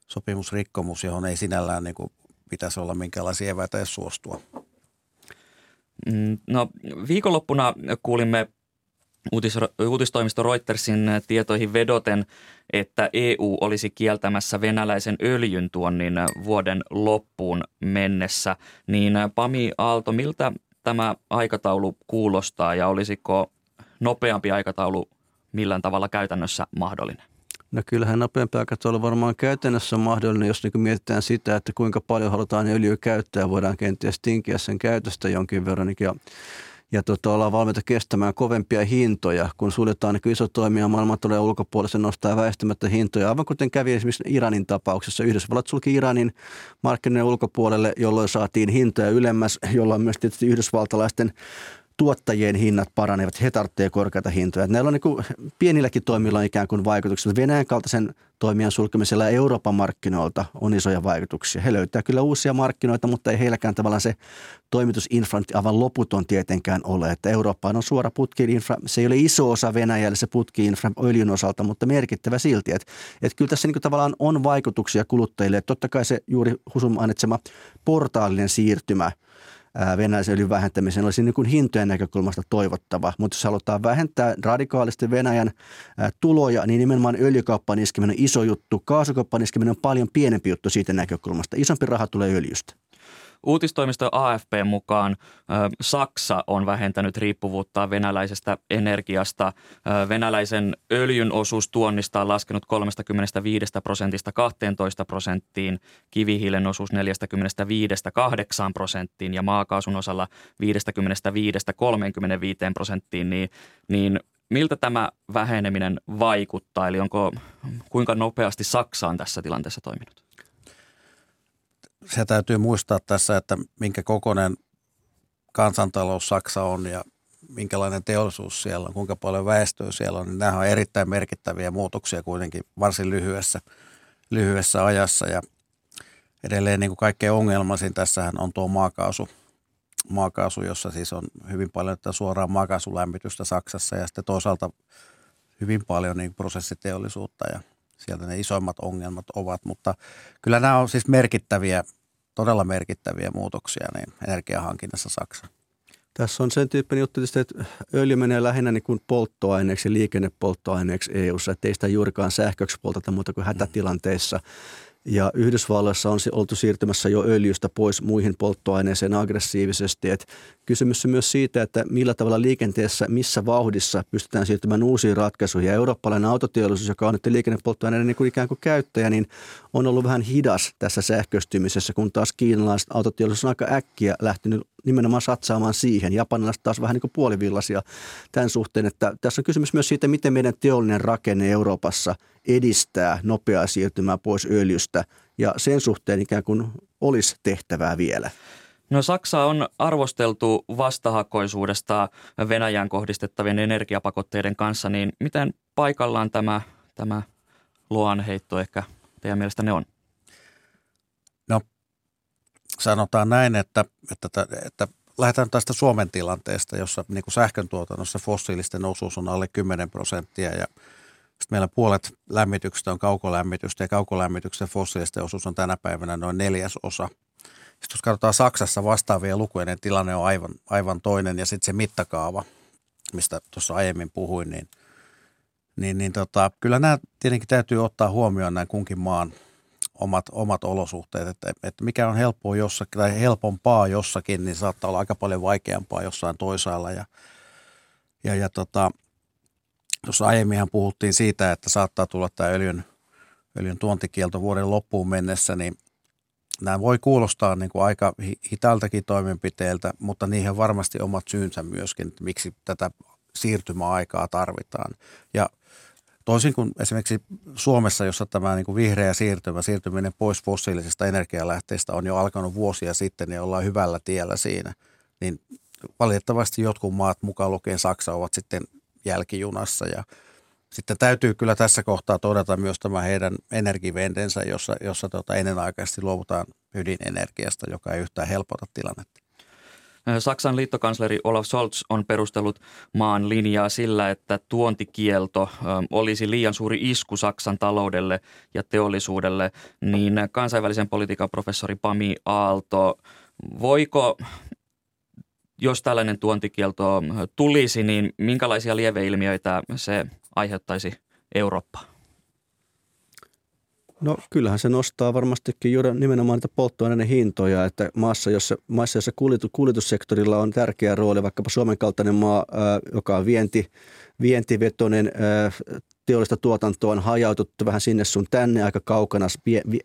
sopimusrikkomus, johon ei sinällään niin kuin pitäisi olla minkäänlaisia eväitä edes suostua. Mm, no viikonloppuna kuulimme uutis, uutistoimisto Reutersin tietoihin vedoten, että EU olisi kieltämässä venäläisen öljyn tuonnin vuoden loppuun mennessä. Niin Pami Aalto, miltä tämä aikataulu kuulostaa ja olisiko nopeampi aikataulu millään tavalla käytännössä mahdollinen? No kyllähän nopeampi aikataulu varmaan käytännössä on mahdollinen, jos niin mietitään sitä, että kuinka paljon halutaan öljyä käyttää voidaan kenties tinkiä sen käytöstä jonkin verran. Ja, ja tota, ollaan valmiita kestämään kovempia hintoja, kun suljetaan niin iso toimija tulee ulkopuolelle, se nostaa väistämättä hintoja. Aivan kuten kävi esimerkiksi Iranin tapauksessa. Yhdysvallat sulki Iranin markkinoiden ulkopuolelle, jolloin saatiin hintoja ylemmäs, jolloin myös tietysti yhdysvaltalaisten tuottajien hinnat paranevat, he tarvitsevat korkeita hintoja. Näillä on niin pienilläkin toimilla on ikään kuin vaikutuksia. Venäjän kaltaisen toimijan sulkemisella Euroopan markkinoilta on isoja vaikutuksia. He löytää kyllä uusia markkinoita, mutta ei heilläkään tavallaan se toimitusinfra aivan loputon tietenkään ole. Että Eurooppaan on suora putki-infra. Se ei ole iso osa Venäjälle se putki-infra öljyn osalta, mutta merkittävä silti. Että, että kyllä tässä niin tavallaan on vaikutuksia kuluttajille. Että totta kai se juuri Husum mainitsema portaalinen siirtymä – venäläisen öljyn vähentämisen olisi niin kuin hintojen näkökulmasta toivottava. Mutta jos halutaan vähentää radikaalisti Venäjän tuloja, niin nimenomaan öljykauppaan iskeminen on iso juttu. Kaasukauppaan iskeminen on paljon pienempi juttu siitä näkökulmasta. Isompi raha tulee öljystä. Uutistoimisto AFP mukaan Saksa on vähentänyt riippuvuutta venäläisestä energiasta. Venäläisen öljyn osuus tuonnista on laskenut 35 prosentista 12 prosenttiin, kivihiilen osuus 45-8 prosenttiin ja maakaasun osalla 55-35 prosenttiin, niin, niin miltä tämä väheneminen vaikuttaa? Eli onko, kuinka nopeasti Saksa on tässä tilanteessa toiminut? Se täytyy muistaa tässä, että minkä kokoinen kansantalous Saksa on ja minkälainen teollisuus siellä on, kuinka paljon väestöä siellä on, niin nämä on erittäin merkittäviä muutoksia kuitenkin varsin lyhyessä, lyhyessä ajassa. Ja edelleen niin kuin kaikkein ongelmaisin tässähän on tuo maakaasu, maakaasu, jossa siis on hyvin paljon tätä suoraa maakaasulämmitystä Saksassa ja sitten toisaalta hyvin paljon niin prosessiteollisuutta ja sieltä ne isoimmat ongelmat ovat, mutta kyllä nämä on siis merkittäviä, todella merkittäviä muutoksia niin energiahankinnassa Saksa. Tässä on sen tyyppinen juttu, että öljy menee lähinnä niin kuin polttoaineeksi, liikennepolttoaineeksi EU-ssa, että ei sitä juurikaan sähköksi poltata muuta kuin hätätilanteissa. Ja Yhdysvalloissa on oltu siirtymässä jo öljystä pois muihin polttoaineisiin aggressiivisesti. Et kysymys on myös siitä, että millä tavalla liikenteessä, missä vauhdissa pystytään siirtymään uusiin ratkaisuihin. Ja eurooppalainen autoteollisuus, joka on nyt liikennepolttoaineiden niin kuin ikään kuin käyttäjä, niin on ollut vähän hidas tässä sähköistymisessä, kun taas kiinalaiset autoteollisuus on aika äkkiä lähtenyt nimenomaan satsaamaan siihen. Japanilaiset taas vähän niin kuin puolivillaisia tämän suhteen, että tässä on kysymys myös siitä, miten meidän teollinen rakenne Euroopassa edistää nopeaa siirtymää pois öljystä ja sen suhteen ikään kuin olisi tehtävää vielä. No Saksa on arvosteltu vastahakoisuudesta Venäjään kohdistettavien energiapakotteiden kanssa, niin miten paikallaan tämä, tämä luonheitto ehkä teidän mielestä ne on? No sanotaan näin, että, että, että lähdetään tästä Suomen tilanteesta, jossa niin sähkön tuotannossa fossiilisten osuus on alle 10 prosenttia ja sitten meillä puolet lämmityksestä on kaukolämmitystä ja kaukolämmityksen fossiilisten osuus on tänä päivänä noin neljäs osa. Sitten jos katsotaan Saksassa vastaavia lukuja, niin tilanne on aivan, aivan toinen ja sitten se mittakaava, mistä tuossa aiemmin puhuin, niin, niin, niin tota, kyllä nämä tietenkin täytyy ottaa huomioon näin kunkin maan – omat, omat olosuhteet, että, että mikä on helppoa jossakin tai helpompaa jossakin, niin saattaa olla aika paljon vaikeampaa jossain toisaalla. Ja, ja, ja tota, tuossa aiemminhan puhuttiin siitä, että saattaa tulla tämä öljyn, öljyn tuontikielto vuoden loppuun mennessä, niin nämä voi kuulostaa niin kuin aika hitailtakin toimenpiteiltä, mutta niihin on varmasti omat syynsä myöskin, että miksi tätä siirtymäaikaa tarvitaan. Ja Toisin kuin esimerkiksi Suomessa, jossa tämä niin kuin vihreä siirtymä, siirtyminen pois fossiilisista energialähteistä on jo alkanut vuosia sitten ja ollaan hyvällä tiellä siinä, niin valitettavasti jotkut maat, mukaan lukien Saksa, ovat sitten jälkijunassa ja sitten täytyy kyllä tässä kohtaa todeta myös tämä heidän energivendensä, jossa, jossa tuota ennenaikaisesti luovutaan ydinenergiasta, joka ei yhtään helpota tilannetta. Saksan liittokansleri Olaf Scholz on perustellut maan linjaa sillä, että tuontikielto olisi liian suuri isku Saksan taloudelle ja teollisuudelle, niin kansainvälisen politiikan professori Pami Aalto, voiko jos tällainen tuontikielto tulisi, niin minkälaisia lieveilmiöitä se aiheuttaisi Eurooppaan? No kyllähän se nostaa varmastikin juuri nimenomaan niitä polttoaineiden hintoja, että maassa, jossa, maassa, jossa kuljetu, kuljetussektorilla on tärkeä rooli, vaikkapa Suomen kaltainen maa, joka on vienti, vientivetoinen teollista tuotantoa on hajautettu vähän sinne sun tänne aika kaukana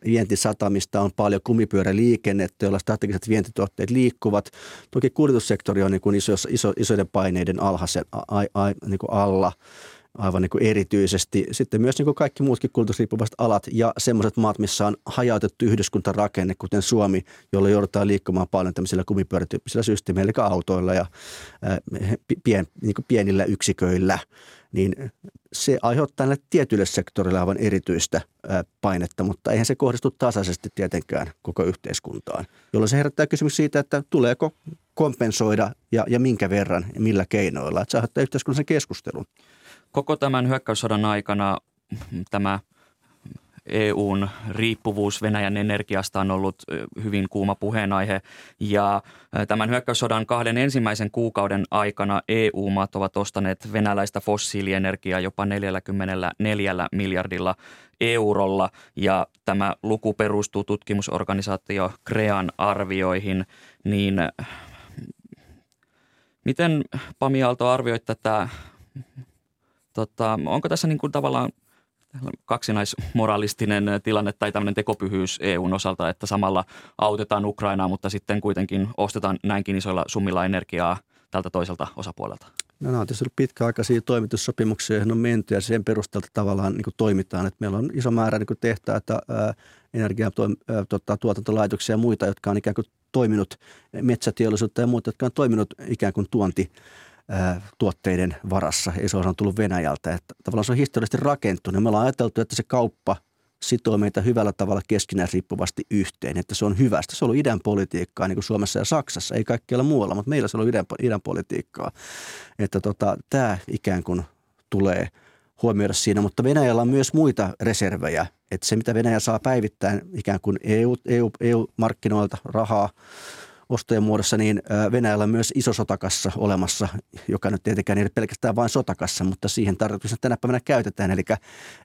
vientisatamista on paljon kumipyöräliikennettä, jolla strategiset vientituotteet liikkuvat. Toki kuljetussektori on niin kuin iso, iso, isoiden paineiden alhaisen, a, a, niin kuin alla aivan niin kuin erityisesti. Sitten myös niin kuin kaikki muutkin kulutusriippuvaiset alat ja semmoiset maat, missä on hajautettu yhdyskuntarakenne, kuten Suomi, jolla joudutaan liikkumaan paljon tämmöisillä kumipyörätyyppisillä systeemeillä, eli autoilla ja pien, niin kuin pienillä yksiköillä niin se aiheuttaa näille tietyille sektorille aivan erityistä painetta, mutta eihän se kohdistu tasaisesti tietenkään koko yhteiskuntaan, jolloin se herättää kysymys siitä, että tuleeko kompensoida ja, ja minkä verran ja millä keinoilla. Että se aiheuttaa yhteiskunnallisen keskustelun. Koko tämän hyökkäyssodan aikana tämä EUn riippuvuus Venäjän energiasta on ollut hyvin kuuma puheenaihe. Ja tämän hyökkäyssodan kahden ensimmäisen kuukauden aikana EU-maat ovat ostaneet venäläistä fossiilienergiaa jopa 44 miljardilla eurolla. Ja tämä luku perustuu tutkimusorganisaatio Krean arvioihin, niin miten Pami Aalto arvioit tätä, tota, onko tässä niin kuin tavallaan kaksinaismoralistinen tilanne tai tämmöinen tekopyhyys EUn osalta, että samalla autetaan Ukrainaa, mutta sitten kuitenkin ostetaan näinkin isoilla summilla energiaa tältä toiselta osapuolelta? No nämä on tietysti ollut pitkäaikaisia toimitussopimuksia, joihin on menty ja sen perusteelta tavallaan niin toimitaan. Että meillä on iso määrä niin tehtaita, energiatuotantolaitoksia ja muita, jotka on ikään kuin toiminut metsäteollisuutta ja muita, jotka on toiminut ikään kuin tuonti tuotteiden varassa. Ei se ole tullut Venäjältä. Että tavallaan se on historiallisesti rakentunut. Me ollaan ajateltu, että se kauppa sitoo meitä hyvällä tavalla keskinään riippuvasti yhteen, että se on hyvästä. Se on ollut idän politiikkaa niin kuin Suomessa ja Saksassa, ei kaikkialla muualla, mutta meillä se on ollut idän, idän politiikkaa. Että tota, tämä ikään kuin tulee huomioida siinä, mutta Venäjällä on myös muita reservejä, että se mitä Venäjä saa päivittäin ikään kuin EU, EU, EU-markkinoilta rahaa, ostojen muodossa, niin Venäjällä on myös iso sotakassa olemassa, joka nyt tietenkään ei ole pelkästään vain sotakassa, mutta siihen tarkoituksena tänä päivänä käytetään. Eli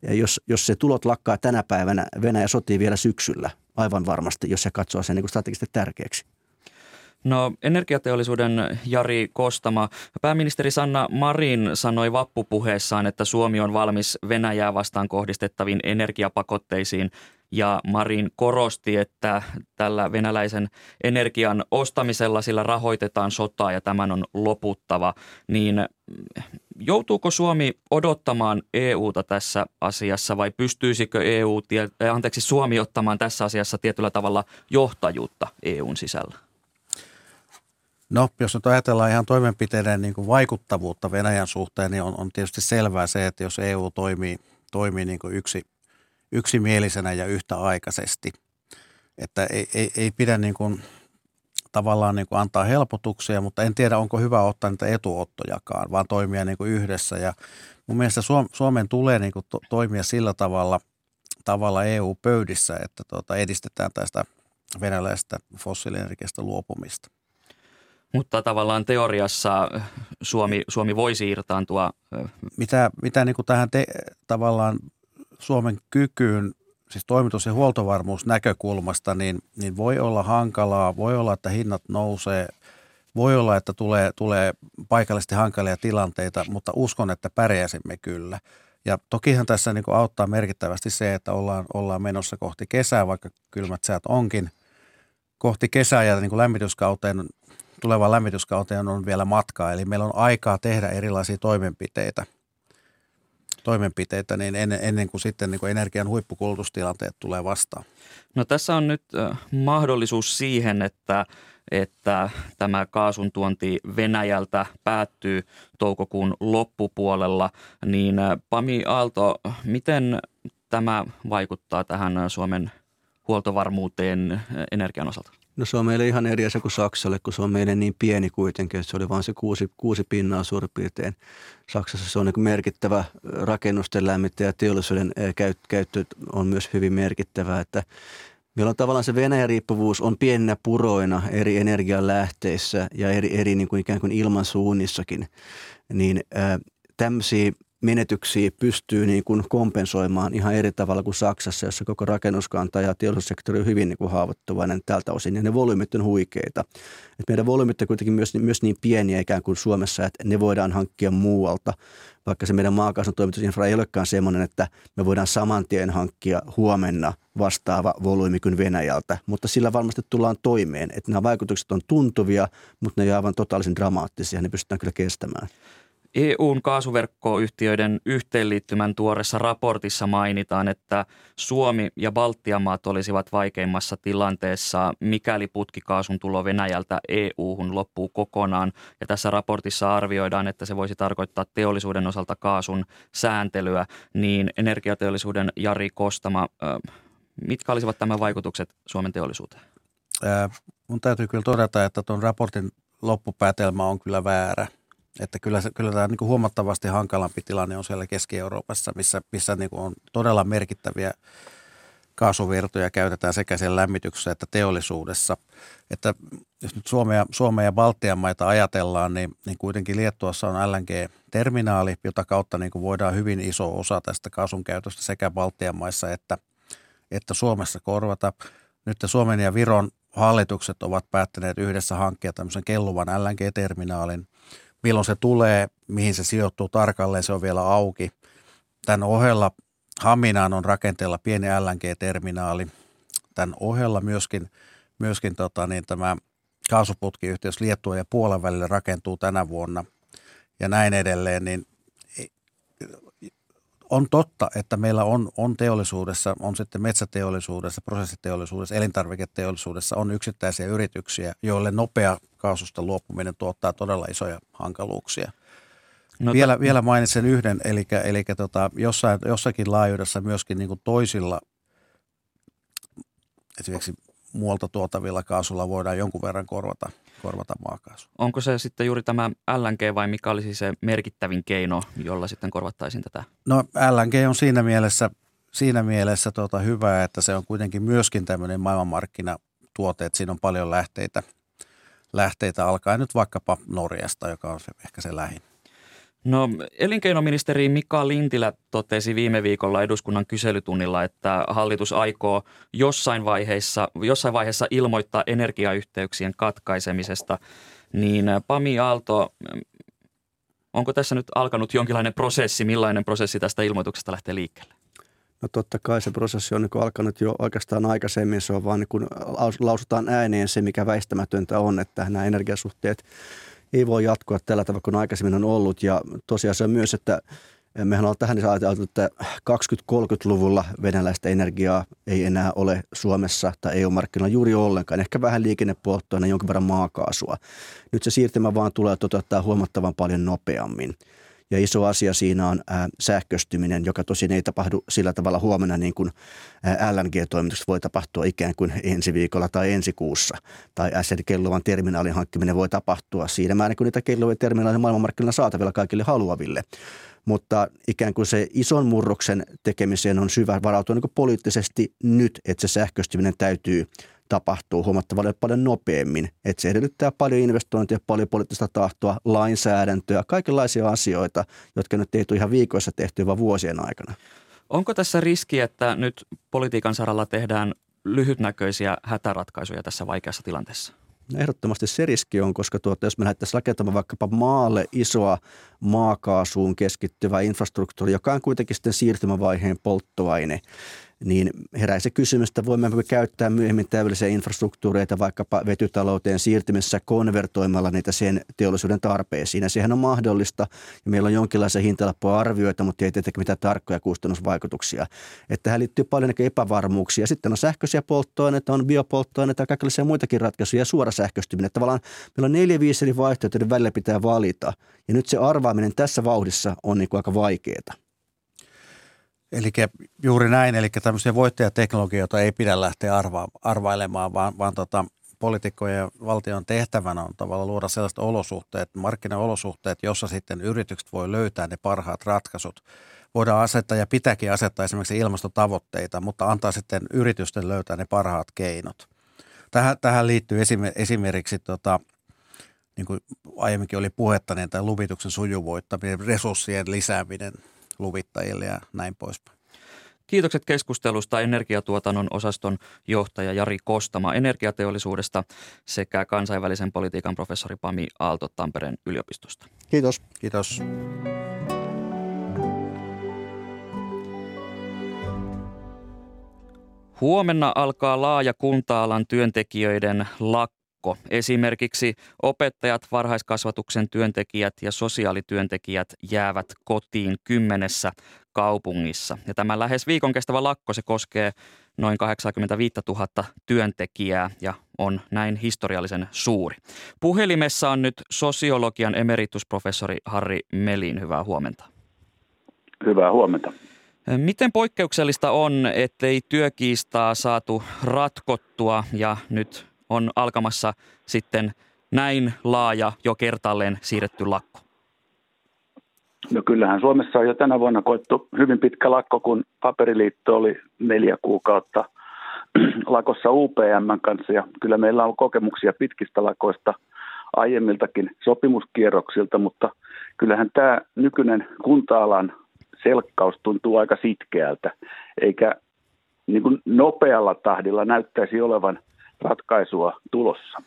jos, jos se tulot lakkaa tänä päivänä, Venäjä sotii vielä syksyllä aivan varmasti, jos se katsoo sen niin strategisesti tärkeäksi. No energiateollisuuden Jari Kostama. Pääministeri Sanna Marin sanoi vappupuheessaan, että Suomi on valmis Venäjää vastaan kohdistettaviin energiapakotteisiin ja Marin korosti, että tällä venäläisen energian ostamisella sillä rahoitetaan sotaa ja tämän on loputtava, niin joutuuko Suomi odottamaan EUta tässä asiassa vai pystyisikö EU, anteeksi, Suomi ottamaan tässä asiassa tietyllä tavalla johtajuutta EUn sisällä? No, jos nyt ajatellaan ihan toimenpiteiden niin kuin vaikuttavuutta Venäjän suhteen, niin on, on tietysti selvää se, että jos EU toimii, toimii niin kuin yksi, yksimielisenä ja yhtäaikaisesti, että ei, ei, ei pidä niin kuin, tavallaan niin kuin antaa helpotuksia, mutta en tiedä, onko hyvä ottaa niitä etuottojakaan, vaan toimia niin kuin yhdessä. Ja mun mielestä Suomen tulee niin kuin to, toimia sillä tavalla, tavalla EU-pöydissä, että tuota, edistetään tästä venäläisestä fossiilienergiasta luopumista. Mutta tavallaan teoriassa Suomi, Suomi voisi irtaantua. Mitä, mitä niin kuin tähän te, tavallaan Suomen kykyyn, siis toimitus- ja huoltovarmuus näkökulmasta, niin, niin voi olla hankalaa, voi olla, että hinnat nousee, voi olla, että tulee, tulee paikallisesti hankalia tilanteita, mutta uskon, että pärjäsimme kyllä. Ja tokihan tässä niin kuin auttaa merkittävästi se, että ollaan, ollaan menossa kohti kesää, vaikka kylmät säät onkin. Kohti kesää ja niin kuin lämmityskauteen tulevaan lämmityskauteen on vielä matkaa, eli meillä on aikaa tehdä erilaisia toimenpiteitä, toimenpiteitä niin ennen, ennen kuin sitten niin kuin energian huippukulutustilanteet tulee vastaan. No tässä on nyt mahdollisuus siihen, että, että tämä kaasun tuonti Venäjältä päättyy toukokuun loppupuolella, niin Pami Aalto, miten tämä vaikuttaa tähän Suomen huoltovarmuuteen energian osalta? No se on meille ihan eri asia kuin Saksalle, kun se on meille niin pieni kuitenkin, että se oli vain se kuusi, kuusi pinnaa suurin piirtein. Saksassa se on niin merkittävä rakennusten lämmittäjä ja teollisuuden käyttö on myös hyvin merkittävä, että Meillä on tavallaan se Venäjän riippuvuus on pieninä puroina eri energialähteissä ja eri, eri niin kuin ikään kuin ilmansuunnissakin, niin tämmöisiä menetyksiä pystyy niin kuin kompensoimaan ihan eri tavalla kuin Saksassa, jossa koko rakennuskanta ja teollisuussektori on hyvin niin kuin haavoittuvainen tältä osin ja ne volyymit on huikeita. Et meidän volyymit on kuitenkin myös, myös niin pieniä ikään kuin Suomessa, että ne voidaan hankkia muualta, vaikka se meidän maakaasun toimitusinfra ei olekaan sellainen, että me voidaan saman tien hankkia huomenna vastaava volyymi kuin Venäjältä, mutta sillä varmasti tullaan toimeen, että nämä vaikutukset on tuntuvia, mutta ne ei aivan totaalisen dramaattisia, ne pystytään kyllä kestämään. EUn kaasuverkkoyhtiöiden yhteenliittymän tuoressa raportissa mainitaan, että Suomi ja Baltian maat olisivat vaikeimmassa tilanteessa, mikäli putkikaasun tulo Venäjältä EU-hun loppuu kokonaan. Ja tässä raportissa arvioidaan, että se voisi tarkoittaa teollisuuden osalta kaasun sääntelyä. Niin energiateollisuuden Jari Kostama, mitkä olisivat tämän vaikutukset Suomen teollisuuteen? mun täytyy kyllä todeta, että tuon raportin loppupäätelmä on kyllä väärä – että kyllä, kyllä tämä niin kuin huomattavasti hankalampi tilanne on siellä Keski-Euroopassa, missä, missä niin kuin on todella merkittäviä kaasuvirtoja käytetään sekä siellä lämmityksessä että teollisuudessa. Että jos nyt Suomea, Suomea ja Baltian maita ajatellaan, niin, niin kuitenkin Liettuassa on LNG-terminaali, jota kautta niin kuin voidaan hyvin iso osa tästä kaasun käytöstä sekä Baltian maissa että, että Suomessa korvata. Nyt Suomen ja Viron hallitukset ovat päättäneet yhdessä hankkia tämmöisen kelluvan LNG-terminaalin – Milloin se tulee, mihin se sijoittuu tarkalleen, se on vielä auki. Tämän ohella Haminaan on rakenteella pieni LNG-terminaali. Tämän ohella myöskin, myöskin tota, niin tämä kaasuputkiyhteys Liettua ja Puolan välillä rakentuu tänä vuonna ja näin edelleen, niin on totta, että meillä on, on teollisuudessa, on sitten metsäteollisuudessa, prosessiteollisuudessa, elintarviketeollisuudessa on yksittäisiä yrityksiä, joille nopea kaasusta luopuminen tuottaa todella isoja hankaluuksia. No, vielä, t- vielä mainitsen yhden, eli, eli tota, jossain, jossakin laajuudessa myöskin niin kuin toisilla, esimerkiksi muualta tuotavilla kaasulla voidaan jonkun verran korvata korvata maakaasu. Onko se sitten juuri tämä LNG vai mikä olisi se merkittävin keino, jolla sitten korvattaisiin tätä? No LNG on siinä mielessä, siinä mielessä tota hyvä, että se on kuitenkin myöskin tämmöinen maailmanmarkkinatuote, että siinä on paljon lähteitä, lähteitä alkaen nyt vaikkapa Norjasta, joka on se, ehkä se lähin. No elinkeinoministeri Mika Lintilä totesi viime viikolla eduskunnan kyselytunnilla, että hallitus aikoo jossain vaiheessa, jossain vaiheessa ilmoittaa energiayhteyksien katkaisemisesta. Niin Pami Aalto, onko tässä nyt alkanut jonkinlainen prosessi? Millainen prosessi tästä ilmoituksesta lähtee liikkeelle? No totta kai se prosessi on niin alkanut jo oikeastaan aikaisemmin. Se on vaan niin kuin lausutaan ääneen se, mikä väistämätöntä on, että nämä energiasuhteet – ei voi jatkua tällä tavalla kuin aikaisemmin on ollut. Ja tosiaan se on myös, että mehän ollaan tähän ajateltu, että 20-30-luvulla venäläistä energiaa ei enää ole Suomessa tai EU-markkinoilla juuri ollenkaan. Ehkä vähän liikennepolttoaine, jonkin verran maakaasua. Nyt se siirtymä vaan tulee toteuttaa huomattavan paljon nopeammin. Ja iso asia siinä on ää, sähköstyminen, joka tosin ei tapahdu sillä tavalla huomenna niin kuin LNG-toimitukset voi tapahtua ikään kuin ensi viikolla tai ensi kuussa. Tai SL-kellovan terminaalin hankkiminen voi tapahtua siinä määrin, kun niitä kelluvia terminaaleja maailmanmarkkinoilla saatavilla kaikille haluaville mutta ikään kuin se ison murroksen tekemiseen on syvä varautua niin poliittisesti nyt, että se sähköstyminen täytyy tapahtuu huomattavasti paljon nopeammin. Että se edellyttää paljon investointia, paljon poliittista tahtoa, lainsäädäntöä, kaikenlaisia asioita, jotka nyt ei tule ihan viikoissa tehty, vaan vuosien aikana. Onko tässä riski, että nyt politiikan saralla tehdään lyhytnäköisiä hätäratkaisuja tässä vaikeassa tilanteessa? Ehdottomasti se riski on, koska tuota, jos me lähdettäisiin rakentamaan vaikkapa maalle isoa maakaasuun keskittyvää infrastruktuuria, joka on kuitenkin sitten siirtymävaiheen polttoaine, niin herää se kysymys, että voimme käyttää myöhemmin täydellisiä infrastruktuureita vaikkapa vetytalouteen siirtymisessä konvertoimalla niitä sen teollisuuden tarpeisiin. Ja sehän on mahdollista ja meillä on jonkinlaisia hintalappuja arvioita, mutta ei tietenkään mitään tarkkoja kustannusvaikutuksia. Että tähän liittyy paljon epävarmuuksia. Sitten on sähköisiä polttoaineita, on biopolttoaineita ja kaikenlaisia muitakin ratkaisuja ja suora sähköstyminen. Tavallaan meillä on neljä viisi eri vaihtoehtoja, välillä pitää valita. Ja nyt se arvaaminen tässä vauhdissa on niin kuin aika vaikeaa. Eli juuri näin, eli tämmöisiä voittajateknologioita ei pidä lähteä arva, arvailemaan, vaan, vaan tota, poliitikkojen ja valtion tehtävänä on tavallaan luoda sellaiset olosuhteet, markkinaolosuhteet, jossa sitten yritykset voi löytää ne parhaat ratkaisut. Voidaan asettaa ja pitääkin asettaa esimerkiksi ilmastotavoitteita, mutta antaa sitten yritysten löytää ne parhaat keinot. Tähän, tähän liittyy esimerkiksi tota, niin kuin aiemminkin oli puhetta, niin tämä luvituksen sujuvoittaminen, resurssien lisääminen luvittajille ja näin poispäin. Kiitokset keskustelusta energiatuotannon osaston johtaja Jari Kostama energiateollisuudesta sekä kansainvälisen politiikan professori Pami Aalto Tampereen yliopistosta. Kiitos. Kiitos. Huomenna alkaa laaja kunta-alan työntekijöiden lakko. Esimerkiksi opettajat, varhaiskasvatuksen työntekijät ja sosiaalityöntekijät jäävät kotiin kymmenessä kaupungissa. Ja tämä lähes viikon kestävä lakko se koskee noin 85 000 työntekijää ja on näin historiallisen suuri. Puhelimessa on nyt sosiologian emeritusprofessori Harri Melin. Hyvää huomenta. Hyvää huomenta. Miten poikkeuksellista on, ettei työkiistaa saatu ratkottua ja nyt on alkamassa sitten näin laaja jo kertalleen siirretty lakko? No kyllähän Suomessa on jo tänä vuonna koettu hyvin pitkä lakko, kun paperiliitto oli neljä kuukautta [CLEARS THROAT] lakossa UPM kanssa ja kyllä meillä on kokemuksia pitkistä lakoista aiemmiltakin sopimuskierroksilta, mutta kyllähän tämä nykyinen kunta-alan selkkaus tuntuu aika sitkeältä, eikä niin kuin nopealla tahdilla näyttäisi olevan ratkaisua tulossa.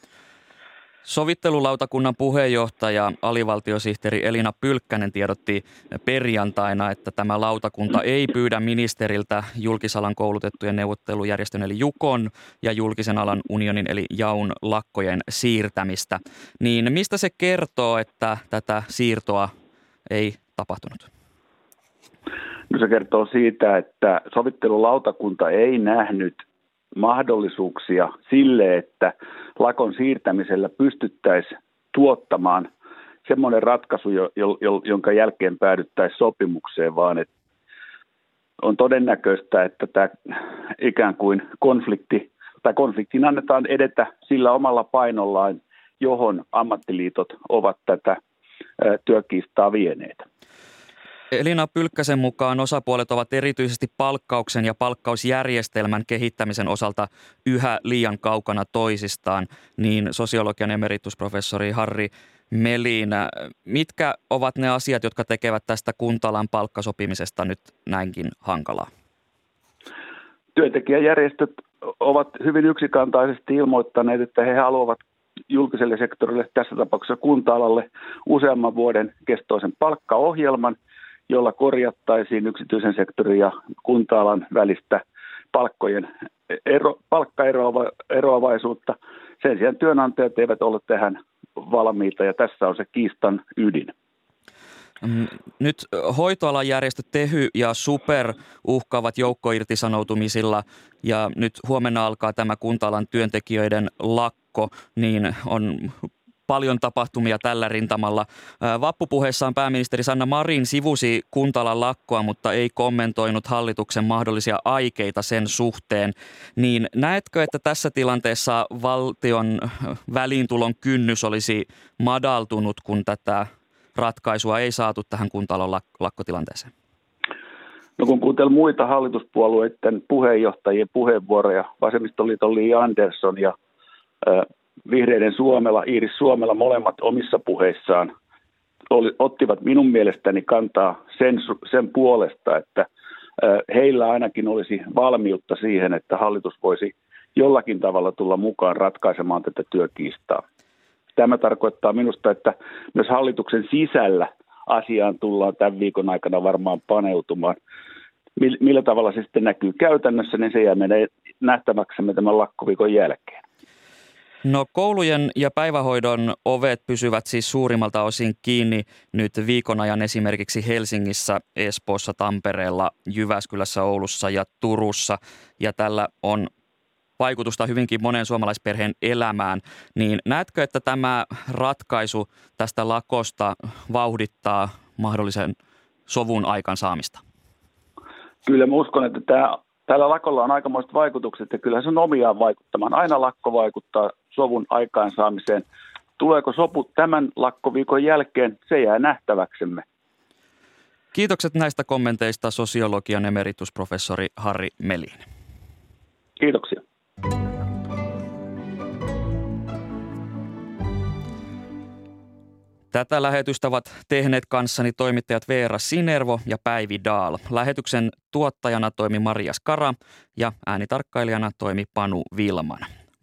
Sovittelulautakunnan puheenjohtaja, alivaltiosihteeri Elina Pylkkänen tiedotti perjantaina, että tämä lautakunta ei pyydä ministeriltä julkisalan koulutettujen neuvottelujärjestön eli Jukon ja julkisen alan unionin eli Jaun lakkojen siirtämistä. Niin mistä se kertoo, että tätä siirtoa ei tapahtunut? No se kertoo siitä, että sovittelulautakunta ei nähnyt mahdollisuuksia sille, että lakon siirtämisellä pystyttäisiin tuottamaan semmoinen ratkaisu, jonka jälkeen päädyttäisiin sopimukseen, vaan että on todennäköistä, että tämä ikään kuin konflikti tai konfliktin annetaan edetä sillä omalla painollaan, johon ammattiliitot ovat tätä työkiistaa vieneet. Elina Pylkkäsen mukaan osapuolet ovat erityisesti palkkauksen ja palkkausjärjestelmän kehittämisen osalta yhä liian kaukana toisistaan, niin sosiologian emeritusprofessori Harri Melin, mitkä ovat ne asiat, jotka tekevät tästä kuntalan palkkasopimisesta nyt näinkin hankalaa? Työntekijäjärjestöt ovat hyvin yksikantaisesti ilmoittaneet, että he haluavat julkiselle sektorille, tässä tapauksessa kunta-alalle, useamman vuoden kestoisen palkkaohjelman – jolla korjattaisiin yksityisen sektorin ja kunta-alan välistä palkkojen ero, palkkaeroavaisuutta. Sen sijaan työnantajat eivät ole tähän valmiita ja tässä on se kiistan ydin. Mm, nyt hoitoalan järjestöt Tehy ja Super uhkaavat joukkoirtisanoutumisilla ja nyt huomenna alkaa tämä kunta-alan työntekijöiden lakko, niin on paljon tapahtumia tällä rintamalla. Vappupuheessaan pääministeri Sanna Marin sivusi kuntalan lakkoa, mutta ei kommentoinut hallituksen mahdollisia aikeita sen suhteen. Niin näetkö, että tässä tilanteessa valtion väliintulon kynnys olisi madaltunut, kun tätä ratkaisua ei saatu tähän kuntalan lakkotilanteeseen? No kun kuuntelin muita hallituspuolueiden puheenjohtajien puheenvuoroja, vasemmistoliiton Li Andersson ja vihreiden Suomella, Iiris Suomella molemmat omissa puheissaan oli, ottivat minun mielestäni kantaa sen, sen puolesta, että heillä ainakin olisi valmiutta siihen, että hallitus voisi jollakin tavalla tulla mukaan ratkaisemaan tätä työkiistaa. Tämä tarkoittaa minusta, että myös hallituksen sisällä asiaan tullaan tämän viikon aikana varmaan paneutumaan. Millä tavalla se sitten näkyy käytännössä, niin se jää meidän nähtäväksemme tämän lakkoviikon jälkeen. No koulujen ja päivähoidon ovet pysyvät siis suurimmalta osin kiinni nyt viikon ajan esimerkiksi Helsingissä, Espoossa, Tampereella, Jyväskylässä, Oulussa ja Turussa. Ja tällä on vaikutusta hyvinkin monen suomalaisperheen elämään. Niin näetkö, että tämä ratkaisu tästä lakosta vauhdittaa mahdollisen sovun aikansaamista? Kyllä mä uskon, että tämä Tällä lakolla on aikamoiset vaikutukset ja kyllä se on omiaan vaikuttamaan. Aina lakko vaikuttaa sovun aikaansaamiseen. Tuleeko sopu tämän lakkoviikon jälkeen, se jää nähtäväksemme. Kiitokset näistä kommenteista sosiologian emeritusprofessori Harri Melin. Kiitoksia. Tätä lähetystä ovat tehneet kanssani toimittajat Veera Sinervo ja Päivi Daal. Lähetyksen tuottajana toimi Maria Skara ja äänitarkkailijana toimi Panu Vilman.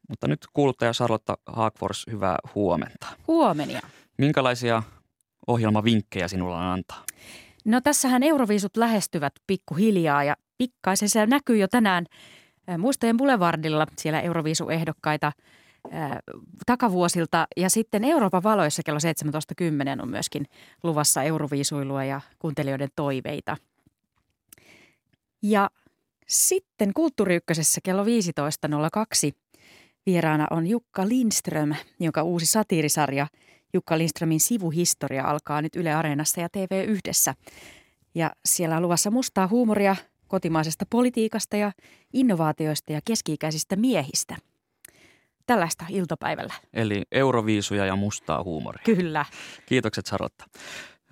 Mutta nyt kuuluttaja Charlotta Haakfors, hyvää huomenta. Huomenia. Minkälaisia ohjelmavinkkejä sinulla on antaa? No tässähän Euroviisut lähestyvät pikkuhiljaa ja pikkaisen se näkyy jo tänään Muistojen Boulevardilla siellä Euroviisuehdokkaita takavuosilta. Ja sitten Euroopan valoissa kello 17.10 on myöskin luvassa Euroviisuilua ja kuuntelijoiden toiveita. Ja sitten Kulttuuri kello 15.02 vieraana on Jukka Lindström, jonka uusi satiirisarja Jukka Lindströmin sivuhistoria alkaa nyt Yle Areenassa ja TV Yhdessä. Ja siellä on luvassa mustaa huumoria kotimaisesta politiikasta ja innovaatioista ja keski-ikäisistä miehistä. Tällaista iltapäivällä. Eli euroviisuja ja mustaa huumoria. Kyllä. Kiitokset Sarotta.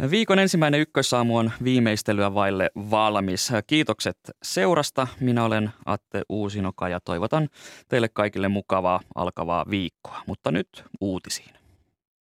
Viikon ensimmäinen ykkössaamu on viimeistelyä vaille valmis. Kiitokset seurasta. Minä olen Atte Uusinoka ja toivotan teille kaikille mukavaa alkavaa viikkoa. Mutta nyt uutisiin.